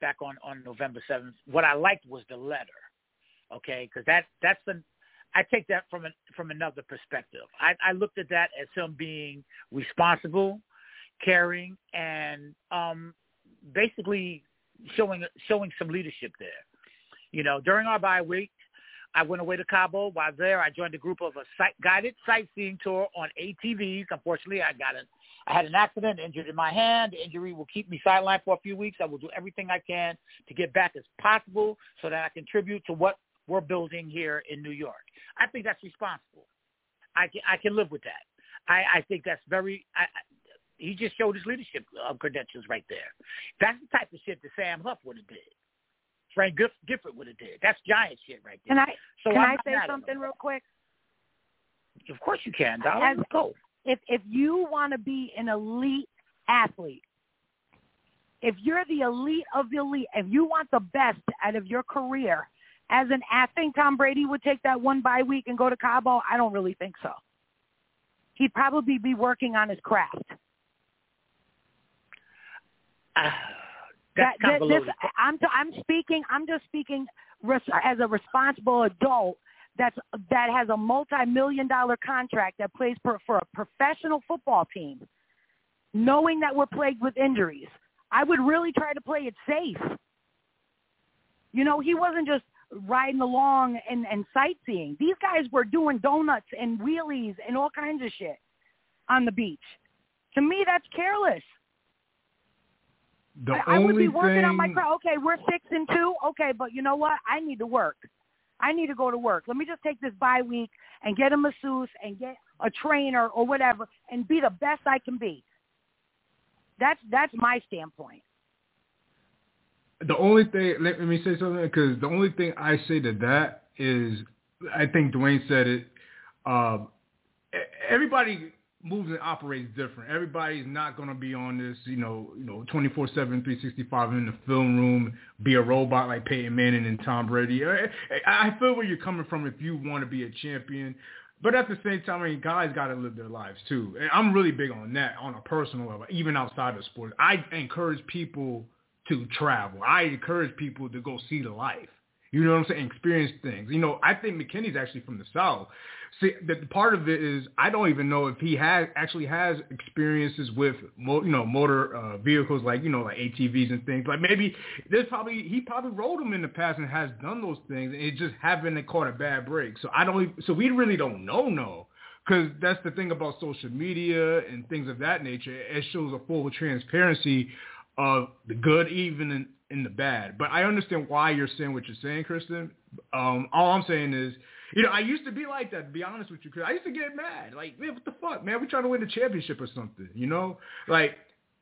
A: back on on November seventh. What I liked was the letter, okay, because that that's the I take that from an, from another perspective. I, I looked at that as him being responsible, caring, and um, basically showing showing some leadership there. You know, during our bye week, I went away to Cabo. While there, I joined a group of a sight, guided sightseeing tour on ATVs. Unfortunately, I got an I had an accident, injured in my hand. The injury will keep me sidelined for a few weeks. I will do everything I can to get back as possible so that I contribute to what we're building here in New York. I think that's responsible. I can I can live with that. I, I think that's very. I, he just showed his leadership uh, credentials right there. That's the type of shit that Sam Huff would have did. Frank Giff- Gifford would have did. That's giant shit right there.
F: Can I so can i say something real quick?
A: Of course you can, Dollar. Let's go.
F: If if you want to be an elite athlete, if you're the elite of the elite, if you want the best out of your career as an athlete, Tom Brady would take that one bye week and go to Cabo? I don't really think so. He'd probably be working on his craft.
A: Uh, that, this,
F: I'm, I'm speaking. I'm just speaking as a responsible adult that's that has a multi-million dollar contract that plays for, for a professional football team, knowing that we're plagued with injuries. I would really try to play it safe. You know, he wasn't just riding along and, and sightseeing. These guys were doing donuts and wheelies and all kinds of shit on the beach. To me, that's careless.
B: The
F: I, I would be
B: working
F: thing... on my crowd. Okay, we're six and two. Okay, but you know what? I need to work. I need to go to work. Let me just take this bye week and get a masseuse and get a trainer or whatever and be the best I can be. That's that's my standpoint
B: the only thing, let me say something, because the only thing I say to that is, I think Dwayne said it. Uh, everybody moves and operates different. Everybody's not going to be on this, you know, you know, 24/7, 365 in the film room, be a robot like Peyton Manning and Tom Brady. I feel where you're coming from if you want to be a champion. But at the same time, I mean, guys got to live their lives too. And I'm really big on that on a personal level, even outside of sports. I encourage people to travel. I encourage people to go see the life. You know what I'm saying? Experience things. You know, I think McKinney's actually from the South. See, the part of it is I don't even know if he has actually has experiences with, mo- you know, motor uh, vehicles like you know like ATVs and things. Like maybe there's probably he probably rode them in the past and has done those things, and it just haven't caught a bad break. So I don't. So we really don't know. No. Because that's the thing about social media and things of that nature. It shows a full transparency of the good, even in, in the bad. But I understand why you're saying what you're saying, Kristen. Um, all I'm saying is, you know, I used to be like that. To be honest with you, I used to get mad. Like, man, what the fuck, man? We trying to win the championship or something, you know? Like,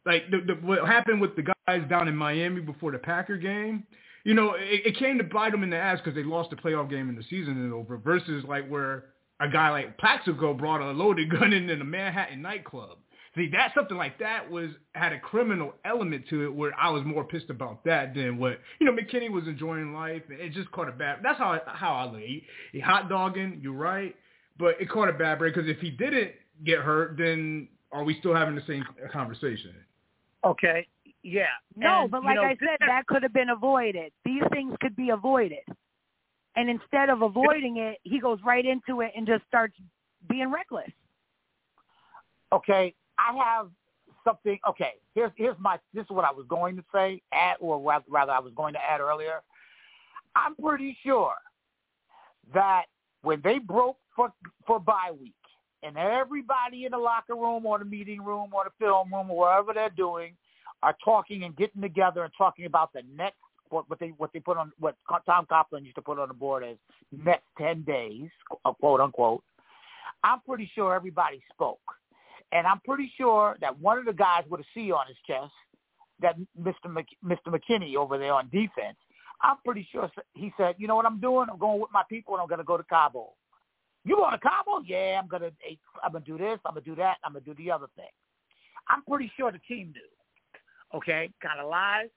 B: like the, the, what happened with the guys down in Miami before the Packer game. You know, it, it came to bite them in the ass because they lost the playoff game in the season is over. Versus like where a guy like Plaxico brought a loaded gun into the Manhattan nightclub. See, that something like that was had a criminal element to it, where I was more pissed about that than what you know. McKinney was enjoying life, and it just caught a bad. That's how how I look. He, he hot dogging. You're right, but it caught a bad break because if he didn't get hurt, then are we still having the same conversation?
A: Okay. Yeah.
F: No,
A: and,
F: but like
A: you know,
F: I said, that could have been avoided. These things could be avoided. And instead of avoiding it, he goes right into it and just starts being reckless.
A: Okay, I have something. Okay, here's here's my. This is what I was going to say, add, or rather, I was going to add earlier. I'm pretty sure that when they broke for for bye week, and everybody in the locker room or the meeting room or the film room or wherever they're doing are talking and getting together and talking about the next what, what they what they put on what Tom Coughlin used to put on the board as next ten days, quote unquote. I'm pretty sure everybody spoke. And I'm pretty sure that one of the guys with a C on his chest, that Mr. Mc, Mr. McKinney over there on defense, I'm pretty sure he said, you know what I'm doing? I'm going with my people and I'm going to go to Cabo. You going to Cabo? Yeah, I'm going to I'm going to do this. I'm going to do that. I'm going to do the other thing. I'm pretty sure the team knew. okay, kind of lies.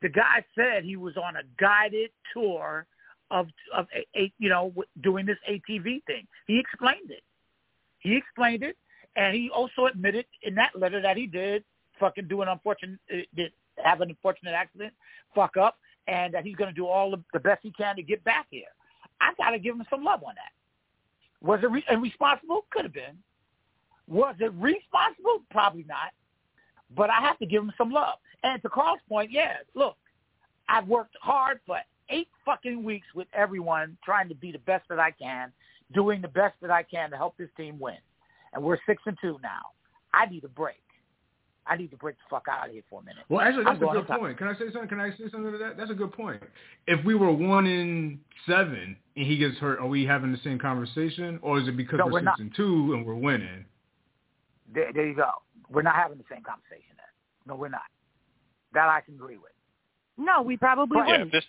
A: The guy said he was on a guided tour of of a, a, you know doing this ATV thing. He explained it. He explained it, and he also admitted in that letter that he did fucking do an unfortunate, uh, did have an unfortunate accident, fuck up, and that he's going to do all the, the best he can to get back here. I got to give him some love on that. Was it re- irresponsible? Could have been. Was it responsible? Probably not. But I have to give him some love. And to Carl's point, yeah, look, I've worked hard for eight fucking weeks with everyone trying to be the best that I can, doing the best that I can to help this team win. And we're six and two now. I need a break. I need to break the fuck out of here for a minute.
B: Well, actually, that's
A: I'm
B: a good point. Can I say something? Can I say something to that? That's a good point. If we were one in seven and he gets hurt, are we having the same conversation, or is it because
A: no,
B: we're,
A: we're
B: six
A: not.
B: and two and we're winning?
A: There, there you go. We're not having the same conversation then. No, we're not. That I can agree with.
F: No, we probably
D: yeah,
F: wouldn't.
D: if this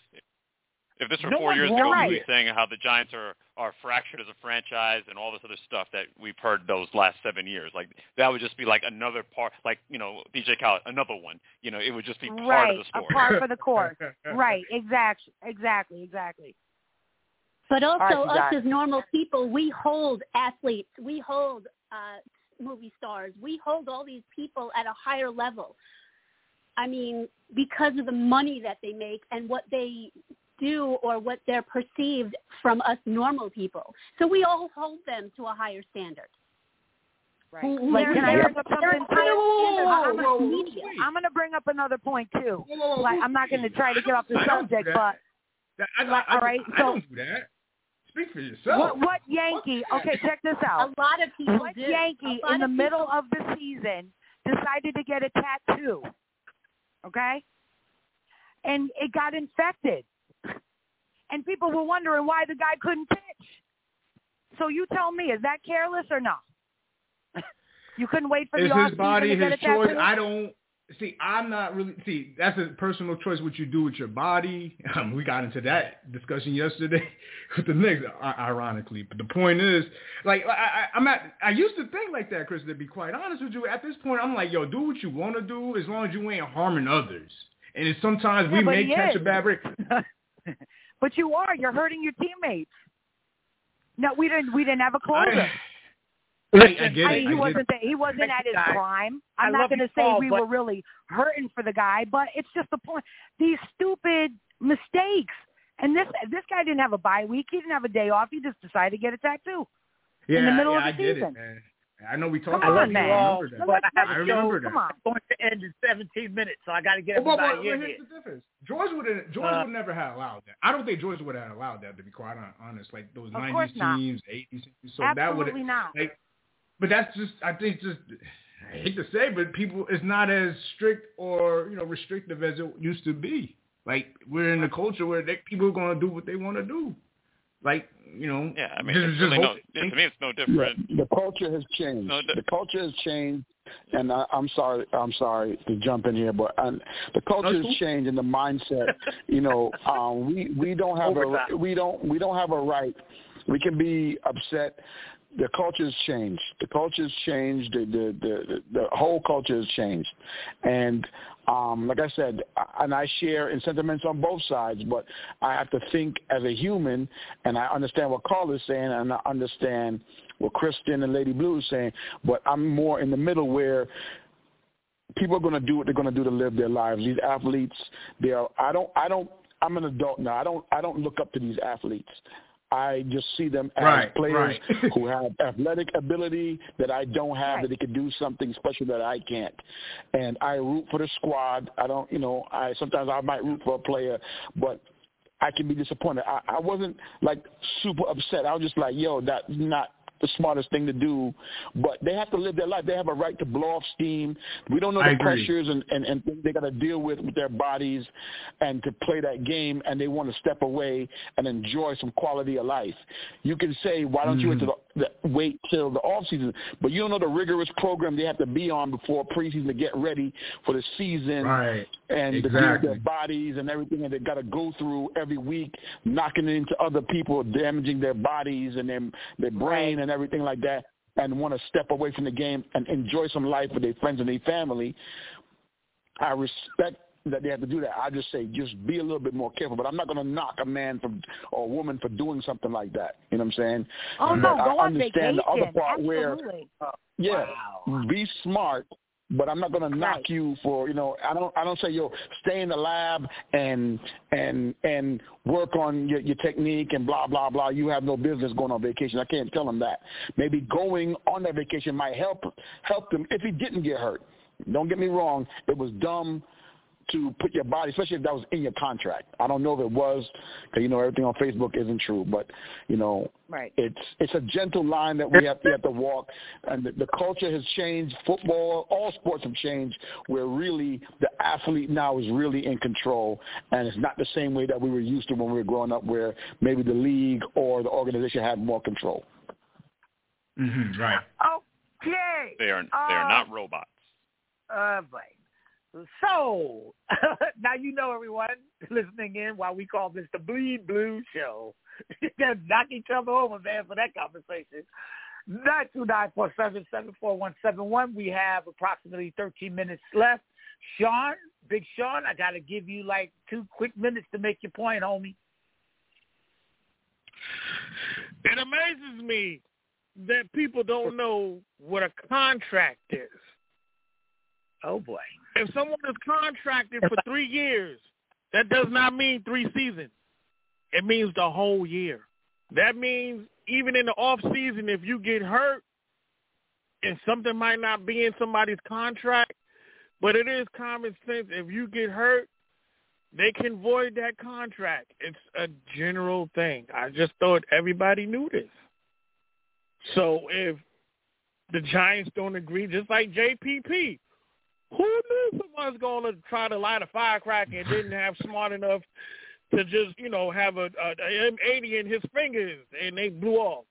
D: if this were
A: No
D: four years ago,
A: right.
D: we'd be saying how the Giants are are fractured as a franchise and all this other stuff that we've heard those last seven years. Like that would just be like another part, like you know, DJ Khaled, another one. You know, it would just be part
F: right,
D: of the story.
F: a part for the course. right, exactly, exactly, exactly.
G: But also,
A: right,
G: us as normal people, we hold athletes, we hold uh, movie stars, we hold all these people at a higher level. I mean, because of the money that they make and what they do or what they're perceived from us normal people. So we all hold them to a higher standard.
F: Right. Like,
G: they're-
F: can I
G: they're-
F: bring up
G: they're
F: something
G: higher
F: too?
G: standard
F: I'm gonna- I'm going to bring up another point too.
B: Whoa, whoa, whoa,
F: Like, I'm not going to try to get off the
B: I don't do
F: subject, but
B: I, I, I,
F: All right,
B: I
F: so-
B: don't do that. Speak for yourself.
F: what, what Yankee? Okay, check this out.
G: A lot of people
F: What
G: do.
F: Yankee in the
G: of
F: middle of the season decided to get a tattoo? Okay, and it got infected, and people were wondering why the guy couldn't pitch. So you tell me, is that careless or not? you couldn't wait for
B: It's
F: the off
B: his body,
F: to
B: his
F: get a
B: choice. I don't see. I'm not really see. That's a personal choice. What you do with your body. Um, we got into that discussion yesterday with the Knicks, ironically. But the point is, like, I, I, I'm at. I used to think like that, Chris. To be quite honest with you, at this point, I'm like, yo, do what you want to do as long as you ain't harming others. And it's sometimes
F: Yeah,
B: we may catch
F: is.
B: a bad break.
F: But you are. You're hurting your teammates. No, we didn't. We didn't have a closer.
B: I, I, I get
F: I
B: it.
F: mean, he
B: get
F: wasn't.
B: it.
F: The, he wasn't at his
A: guys.
F: prime.
A: I
F: I'm not going to say
A: Paul,
F: we were really hurting for the guy, but it's just the point. These stupid mistakes. And this this guy didn't have a bye week. He didn't have a day off. He just decided to get a tattoo.
B: Yeah,
F: in the middle
B: yeah,
F: of the
B: I get
F: season.
B: it, man. I know we talked
F: Come
B: about
F: on,
B: it.
F: man.
B: I remember that.
A: But I have
B: I
A: a
B: remember
A: show
B: that.
F: Come on.
A: going to end in 17 minutes, so I got to get
B: Oh, but,
A: everybody
B: but,
A: in
B: but
A: here.
B: here's the difference. George would have George
A: Uh,
B: would never have allowed that. I don't think George would have allowed that to be quite honest. Like those
F: Of course
B: nineties teams, eighties teams. So that would
F: Absolutely not.
B: like but that's just I think just I hate to say, but people it's not as strict or, you know, restrictive as it used to be. Like we're in a culture where they, people are gonna do what they wanna do. Like, you know,
D: Yeah, I mean,
B: this
D: it's
B: just
D: really no,
B: hope-
D: to me, it's no
E: Yeah,
D: different.
E: the culture has changed.
D: No, the-
E: the culture has changed, and I, I'm sorry, I'm sorry to jump in here, but um, the culture
B: That's
E: has changed and the mindset. you know, um, we we don't have a
A: Overtime.
E: we don't we don't have a right. We can be upset. The culture's changed. The culture's changed. The the the, the whole culture has changed, and um, like I said, and I share in sentiments on both sides, but I have to think as a human, and I understand what Carl is saying, and I understand what Kristen and Lady Blue is saying, but I'm more in the middle where people are going to do what they're going to do to live their lives. These athletes, they are. I don't. I don't. I'm an adult now. I don't. I don't look up to these athletes. I just see them as
B: Right,
E: players
B: right.
E: who have athletic ability that I don't have,
F: Right.
E: that they could do something special that I can't. And I root for the squad. I don't, you know, I sometimes I might root for a player, but I can be disappointed. I, I wasn't like super upset. I was just like, yo, that's not the smartest thing to do. But they have to live their life. They have a right to blow off steam. We don't know the pressures and, and, and things they got to deal with with their bodies and to play that game and they want to step away and enjoy some quality of life. You can say, why don't you
B: Mhm.
E: till the, the, wait till the off season? But you don't know the rigorous program they have to be on before preseason to get ready for the season
B: Right.
E: and to
B: Exactly.
E: do their bodies and everything that they got to go through every week, knocking into other people, damaging their bodies and their their brain and everything like that, and want to step away from the game and enjoy some life with their friends and their family. I respect that they have to do that. I just say just be a little bit more careful. But I'm not going to knock a man for or a woman for doing something like that. You know what I'm saying?
F: Oh no,
E: but
F: go
E: I
F: on
E: understand
F: vacation.
E: the other part
F: Absolutely.
E: where yeah,
A: Wow.
E: be smart. But I'm not going to knock
F: Right.
E: you for you know. I don't. I don't say yo stay in the lab and and and work on your, your technique and blah blah blah. You have no business going on vacation. I can't tell him that. Maybe going on that vacation might help help him if he didn't get hurt. Don't get me wrong. It was dumb to put your body, especially if that was in your contract. I don't know if it was, because you know everything on Facebook isn't true. But you know,
F: Right.
E: it's it's a gentle line that we have, we have to walk, and the, the culture has changed. Football, all sports have changed, where really the athlete now is really in control, and it's not the same way that we were used to when we were growing up, where maybe the league or the organization had more control.
B: hmm right.
A: Okay.
D: They are they are
A: Uh,
D: not robots.
A: Uh, right. So now you know everyone listening in why we call this the Bleed Blue Show. They're knock each other over, man, for that conversation. Nine two nine four seven seven four one seven one. We have approximately thirteen minutes left. Sean, Big Sean, I got to give you like two quick minutes to make your point, homie.
C: It amazes me that people don't know what a contract is.
A: Oh boy.
C: If someone is contracted for three years, that does not mean three seasons. It means the whole year. That means even in the off season, if you get hurt and something might not be in somebody's contract, but it is common sense. If you get hurt, they can void that contract. It's a general thing. I just thought everybody knew this. So if the Giants don't agree, just like JPP, who knew someone's going to try to light a firecracker and didn't have smart enough to just, you know, have a, a, a M80 in his fingers and they blew off.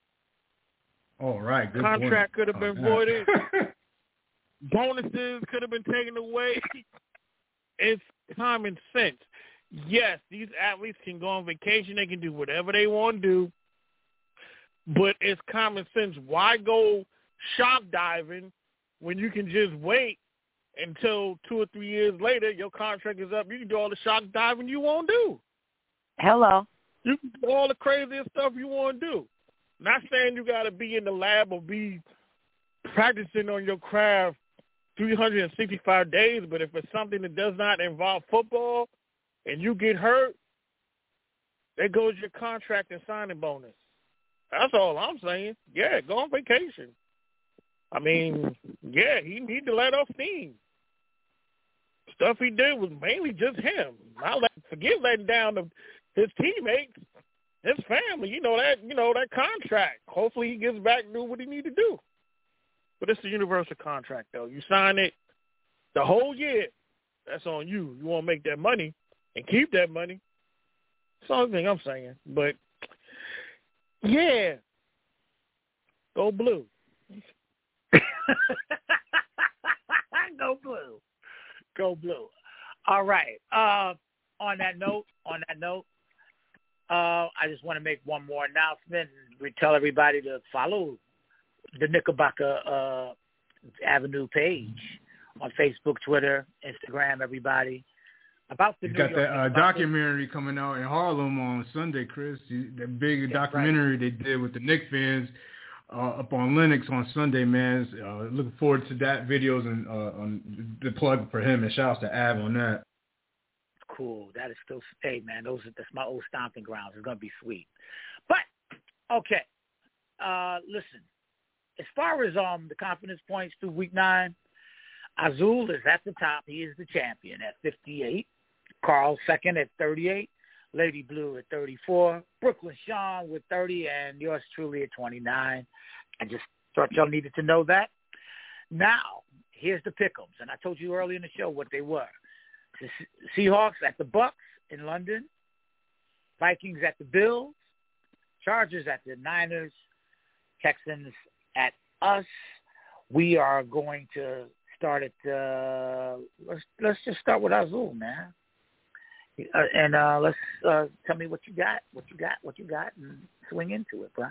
B: All right. Good
C: Contract could have been
B: Oh,
C: voided. Bonuses could have been taken away. it's common sense. Yes, these athletes can go on vacation. They can do whatever they want to do. But it's common sense. Why go shop diving when you can just wait until two or three years later your contract is up? You can do all the shock diving you want to do.
F: Hello.
C: You can do all the craziest stuff you want to do. Not saying you got to be in the lab or be practicing on your craft 365 days, but if it's something that does not involve football and you get hurt, there goes your contract and signing bonus. That's all I'm saying. Yeah, go on vacation. I mean, yeah, he need to let off steam. Stuff he did was mainly just him. Not let, forget letting down the, his teammates, his family. You know that. You know that contract. Hopefully he gets back and do what he need to do. But it's a universal contract, though. You sign it the whole year. That's on you. You want to make that money and keep that money. That's the only thing I'm saying. But yeah, go blue.
A: Go blue. Go blue. All right. Uh, on that note, on that note, uh, I just want to make one more announcement. We tell everybody to follow the Knickerbocker uh, Avenue page on Facebook, Twitter, Instagram. Everybody about the
B: You
A: New
B: got
A: York
B: that uh, documentary coming out in Harlem on Sunday, Chris. You- That big
A: right.
B: documentary they did with the Knicks fans uh, up on Lenox on Sunday, man. Uh, looking forward to that videos and uh, on the plug for him and shouts to Av on that.
A: cool. That is still hey man, those are that's my old stomping grounds. It's gonna be sweet. But okay. Uh listen. As far as um the confidence points through week nine, Azul is at the top. He is the champion at fifty eight. Carl second at thirty eight. Lady Blue at thirty four. Brooklyn Sean with thirty and yours truly at twenty nine. I just thought y'all needed to know that. Now, here's the pick'ems, and I told you earlier in the show what they were. The Seahawks at the Bucs in London, Vikings at the Bills, Chargers at the Niners, Texans at us. We are going to start at uh, let's let's just start with Azul, man. Uh, and uh, let's uh, tell me what you got, what you got, what you got, and swing into it, bro.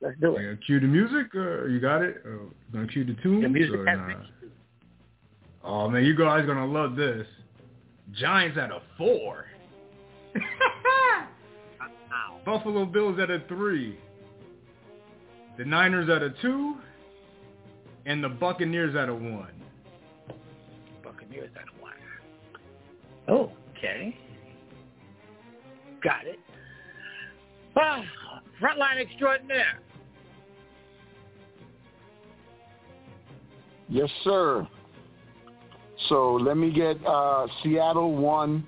A: Let's do it.
B: Cue the music. Uh, you got it. Uh, gonna cue the tune?
A: The music
B: or nah? Oh man, you guys gonna love this. Giants at a four. Buffalo Bills at a three. The Niners at a two. And the Buccaneers at a one.
A: Buccaneers at a one. Oh, okay. Got it. Ah, frontline extraordinaire.
E: Yes, sir. So let me get uh, Seattle one,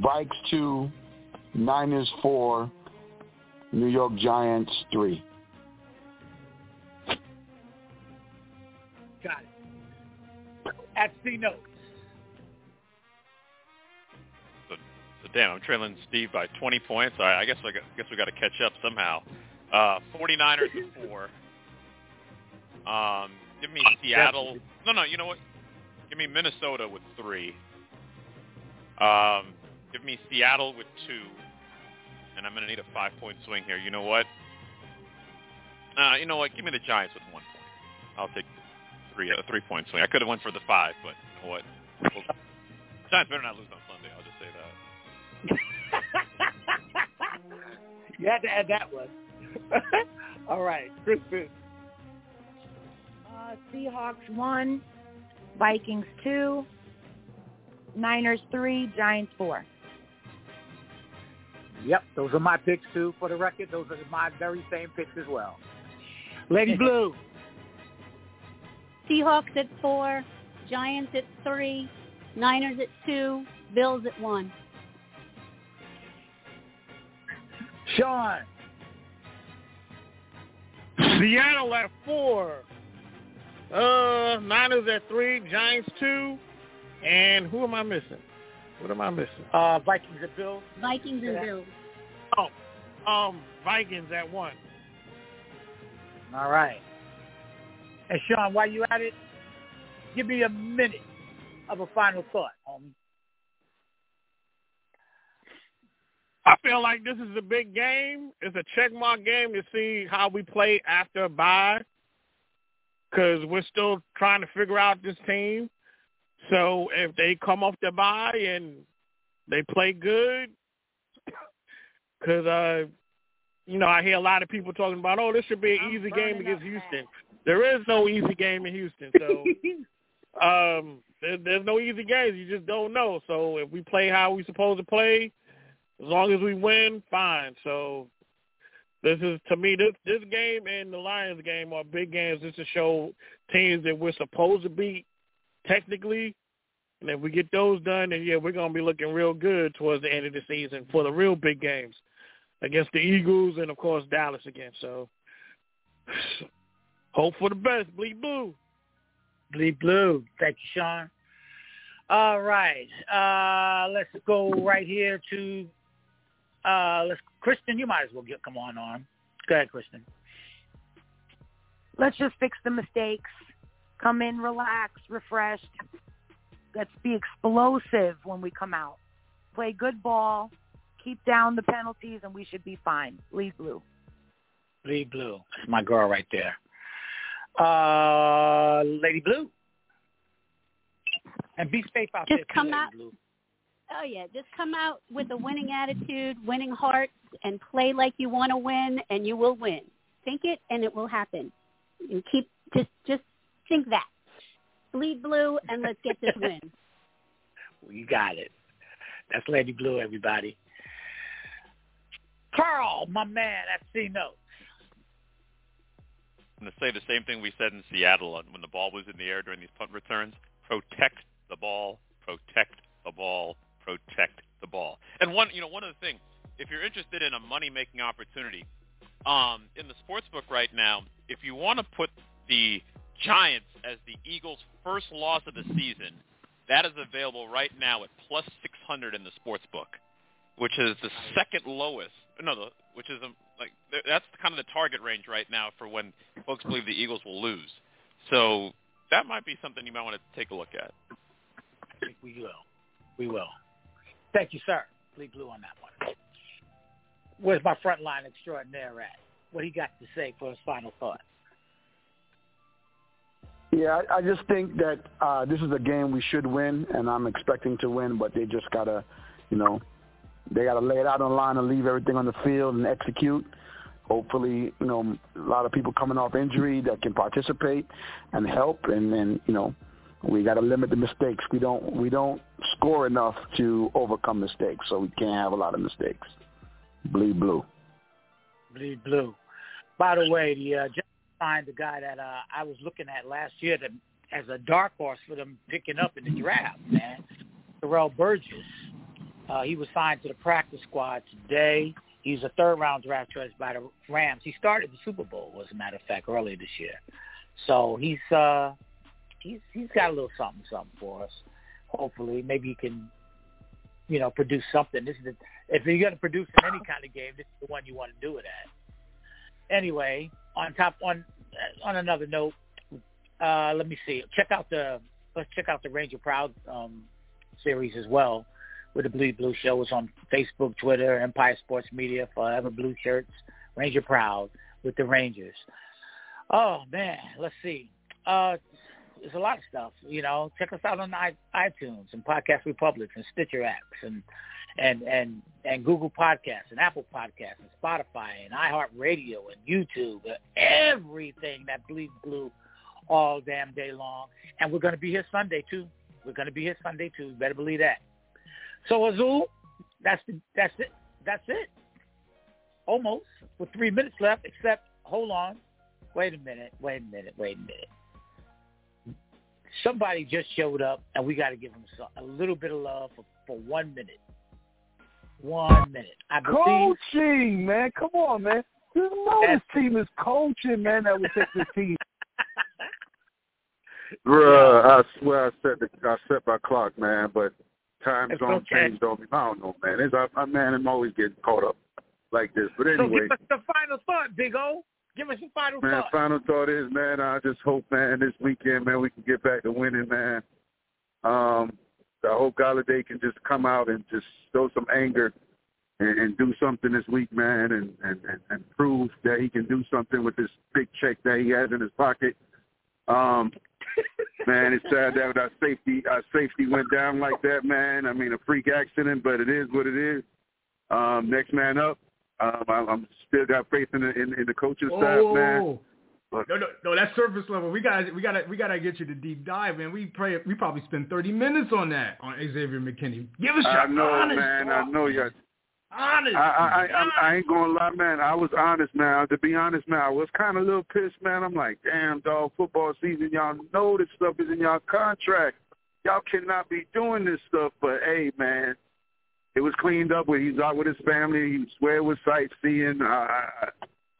E: Vikes two, Niners four, New York Giants three.
A: Got it. At C notes.
D: So, damn, I'm trailing Steve by 20 points. I, I guess I guess we got to catch up somehow. Uh, 49ers at four. Um, give me Seattle. No, no, you know what? Give me Minnesota with three. Um, give me Seattle with two. And I'm going to need a five-point swing here. You know what? Uh, you know what? Give me the Giants with one point. I'll take three a three-point swing. I could have went for the five, but you know what? Well, Giants better not lose on Sunday.
A: You had to add that one. All right, Kristen.
F: Uh, Seahawks one, Vikings two, Niners three, Giants four.
A: Yep, those are my picks too. For the record, those are my very same picks as well. Lady Blue.
G: Seahawks at four, Giants at three, Niners at two, Bills at one.
A: Sean.
C: Seattle at four. Uh, Niners at three, Giants two, and who am I missing? What am I missing?
A: Uh, Vikings at Bills.
G: Vikings and
A: Yeah.
G: Bills.
C: Oh, um, Vikings at one.
A: All right. And Sean, while you at it, give me a minute of a final thought, homie.
C: I feel like this is a big game. It's a checkmark game to see how we play after a bye because we're still trying to figure out this team. So if they come off the bye and they play good, because uh, you know I hear a lot of people talking about, oh, this should be an easy game against Houston. There is no easy game in Houston, so um, there, there's no easy games. You just don't know. So if we play how we're supposed to play, as long as we win, fine. So this is to me this this game and the Lions game are big games just to show teams that we're supposed to beat technically. And if we get those done, then yeah, we're gonna be looking real good towards the end of the season for the real big games against the Eagles and of course Dallas again. So hope for the best. Bleed blue.
A: Bleed blue. Thank you, Sean. All right. Uh, let's go right here to uh, let's Kristen. You might as well get come on on. Go ahead, Kristen.
F: Let's just fix the mistakes. Come in, relax, refreshed. Let's be explosive when we come out. Play good ball. Keep down the penalties, and we should be fine. Leave blue.
A: Bleed blue. That's my girl right there. Uh, Lady Blue. And be safe out
G: Just
A: there, too,
G: come
A: Lady
G: out-
A: Blue.
G: Oh yeah, just come out with a winning attitude, winning heart, and play like you want to win, and you will win. Think it, and it will happen. And keep just just think that. Bleed blue, and let's get this win.
A: You got it. That's Lady Blue, everybody. Carl, my man, at C note.
D: I'm going to say the same thing we said in Seattle on- when the ball was in the air during these punt returns. Protect the ball, protect the ball, protect the ball. And one, you know, one of the things, if you're interested in a money-making opportunity, um, in the sports book right now, if you want to put the Giants as the Eagles' first loss of the season, that is available right now at plus 600 in the sports book, which is the second lowest. No, the, which is um, like that's kind of the target range right now for when folks believe the Eagles will lose. So that might be something you might want to take a look at.
A: I think we will. We will. Thank you, sir. Bleed blue on that one. Where's my frontline extraordinaire at? What he got to say for his final thought?
E: Yeah, I, I just think that uh, this is a game we should win, and I'm expecting to win, but they just gotta, you know, they gotta lay it out on the line and leave everything on the field and execute. Hopefully, you know, a lot of people coming off injury that can participate and help, and then you know, we got to limit the mistakes. We don't we don't score enough to overcome mistakes, so we can't have a lot of mistakes. Bleed blue.
A: Bleed blue. By the way, the uh, signed the guy that uh, I was looking at last year that, as a dark horse for them picking up in the draft, man. Terrell Burgess. Uh, he was signed to the practice squad today. He's a third round draft choice by the Rams. He started the Super Bowl, as a matter of fact, earlier this year. So he's uh he's he's got a little something something for us. Hopefully, maybe he can, you know, produce something. This is the, if you're going to produce in any kind of game, this is the one you want to do it at. Anyway, on top on on another note, uh, let me see. Check out the let's check out the Ranger Proud um, series as well with the Bleed Blue Show. It's on Facebook, Twitter, Empire Sports Media, Forever Blue Shirts, Ranger Proud with the Rangers. Oh man, let's see. Uh, there's a lot of stuff. You know, check us out on iTunes and Podcast Republic and Stitcher apps and and and and Google Podcasts and Apple Podcasts and Spotify and iHeartRadio and YouTube, everything that bleeds blue all damn day long. And we're going to be here Sunday too. We're going to be here Sunday too. You better believe that. So Azul, that's the, that's it. That's it. Almost with three minutes left. Except, hold on. Wait a minute. Wait a minute. Wait a minute somebody just showed up, and we got to give them a little bit of love for, for one minute. One minute. I
H: believe, coaching, man. Come on, man. You know this team is coaching, man. That would take this team.
I: Bruh, I swear I set the I set my clock, man, but time
A: it's
I: zone
A: okay.
I: changed on me. I don't know, man. It's I, I man, I'm always getting caught up like this. But anyway,
A: so give us the final thought, Big O. Give us your final
I: man,
A: thought.
I: final thought is, man, I just hope, man, this weekend, man, we can get back to winning, man. Um, I hope Golladay can just come out and just show some anger and, and do something this week, man, and, and, and, and prove that he can do something with this big check that he has in his pocket. Um, man, it's sad that our safety our safety went down like that, man. I mean, a freak accident, but it is what it is. Um, next man up. Um, I, I'm still got faith in the in, in the coaching
B: Oh,
I: staff, man. But,
B: no, no, no, that's surface level. We got, we got, to we got to get you to deep dive, man. We pray, we probably spend thirty minutes on that on Xavier McKinney. Give us your
I: I know,
B: honest
I: man.
B: thought.
I: I know you.
B: Honest.
I: I, I, I, I ain't gonna lie, man. I was honest, man. To be honest, man, I was kind of a little pissed, man. I'm like, damn, dog. Football season, y'all know this stuff is in y'all contract. Y'all cannot be doing this stuff. But hey, man, it was cleaned up. Where he's out with his family. He swear it was sightseeing. I,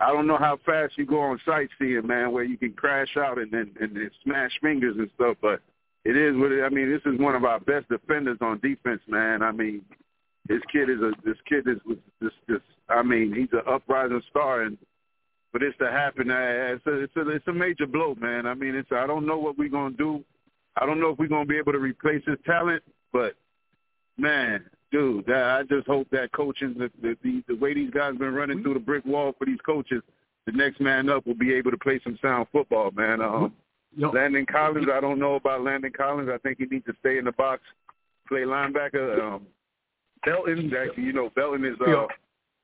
I: I, don't know how fast you go on sightseeing, man, where you can crash out and and, and, and smash fingers and stuff. But it is what it. I mean, this is one of our best defenders on defense, man. I mean, this kid is a this kid is this this. I mean, he's an uprising star, and for this to happen, uh, it's a it's a it's a major blow, man. I mean, it's I don't know what we're gonna do. I don't know if we're gonna be able to replace his talent, but man, dude, I just hope that coaching the, the the way these guys been running through the brick wall for these coaches, the next man up will be able to play some sound football, man. Um,
B: Yep.
I: Landon Collins, I don't know about Landon Collins. I think he needs to stay in the box, play linebacker. Um, Belton, that you know, Belton is uh,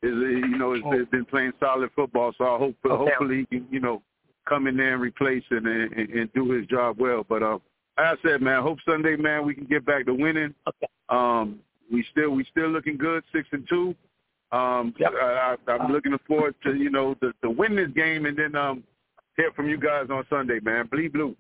I: is uh, you know has been playing solid football. So I hope
A: Okay.
I: hopefully he can you know come in there and replace and and, and do his job well. But um, like I said, man, hope Sunday, man, we can get back to winning. Um, we still we still looking good, six and two. Um, I, I, I'm looking forward to you know the to win this game and then um hear from you guys on Sunday, man. Bleed blue.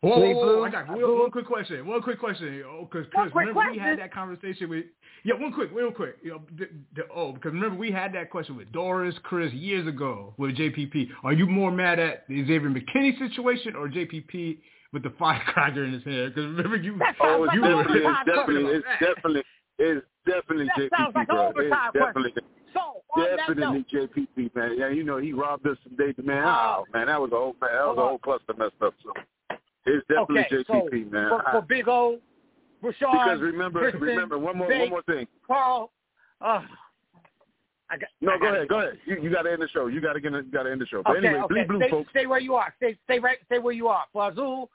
B: Whoa,
A: Bleed
B: whoa,
A: blue.
B: whoa, I got one, one quick question. One quick question. Oh, because Chris,
A: quick
B: remember we had that conversation with. Yeah, one quick, real quick. You know, the, the, oh, because remember we had that question with Doris, Chris years ago with JPP. Are you more mad at the Xavier McKinney situation or JPP with the firecracker in his head? Because remember you.
I: Oh, it's
B: you were
I: definitely, it's definitely, it's definitely, it's definitely
A: That
I: JPP,
A: like
I: bro. It's definitely,
A: So
I: definitely JPP, man. Yeah, you know he robbed us some days, man.
A: Oh.
I: Oh, man, that was a whole, that was a whole cluster messed up. So it's definitely
A: okay,
I: JPP,
A: so
I: man.
A: for, for Big O, Rashawn,
I: because remember,
A: Kristen,
I: remember one more,
A: Big,
I: one more thing.
A: Carl, uh, I got,
J: no,
A: I
J: go ahead. Go ahead. You, you got to end the show. You got to get. You got to end the show. But
A: okay,
J: anyway,
A: okay.
J: bleed blue,
A: stay,
J: folks.
A: stay where you are. Stay, stay right. Stay where you are. For Azul.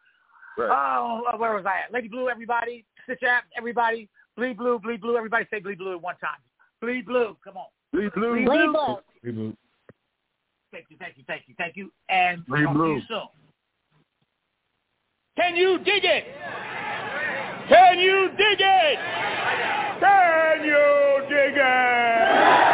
J: Right.
A: Oh, where was I at? Lady Blue, everybody. Stitch app, everybody. Bleed blue, bleed blue. Everybody say bleed blue at one time. Bleed blue. Come on.
J: Bleed blue.
A: Bleed
G: Bleed
A: blue.
G: blue.
J: Bleed blue.
A: Thank you, thank you, thank you, thank you. And
J: Bleed
A: talk
J: blue.
A: to you soon. Can you dig it? Can you dig it? Can you dig it?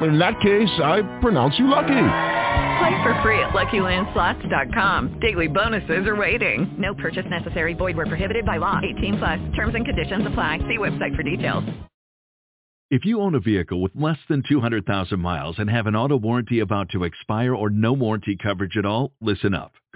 K: In that case, I pronounce you lucky.
L: Play for free at LuckyLandSlots.com. Daily bonuses are waiting. No purchase necessary. Void where prohibited by law. 18 plus. Terms and conditions apply. See website for details.
M: If you own a vehicle with less than 200,000 miles and have an auto warranty about to expire or no warranty coverage at all, listen up.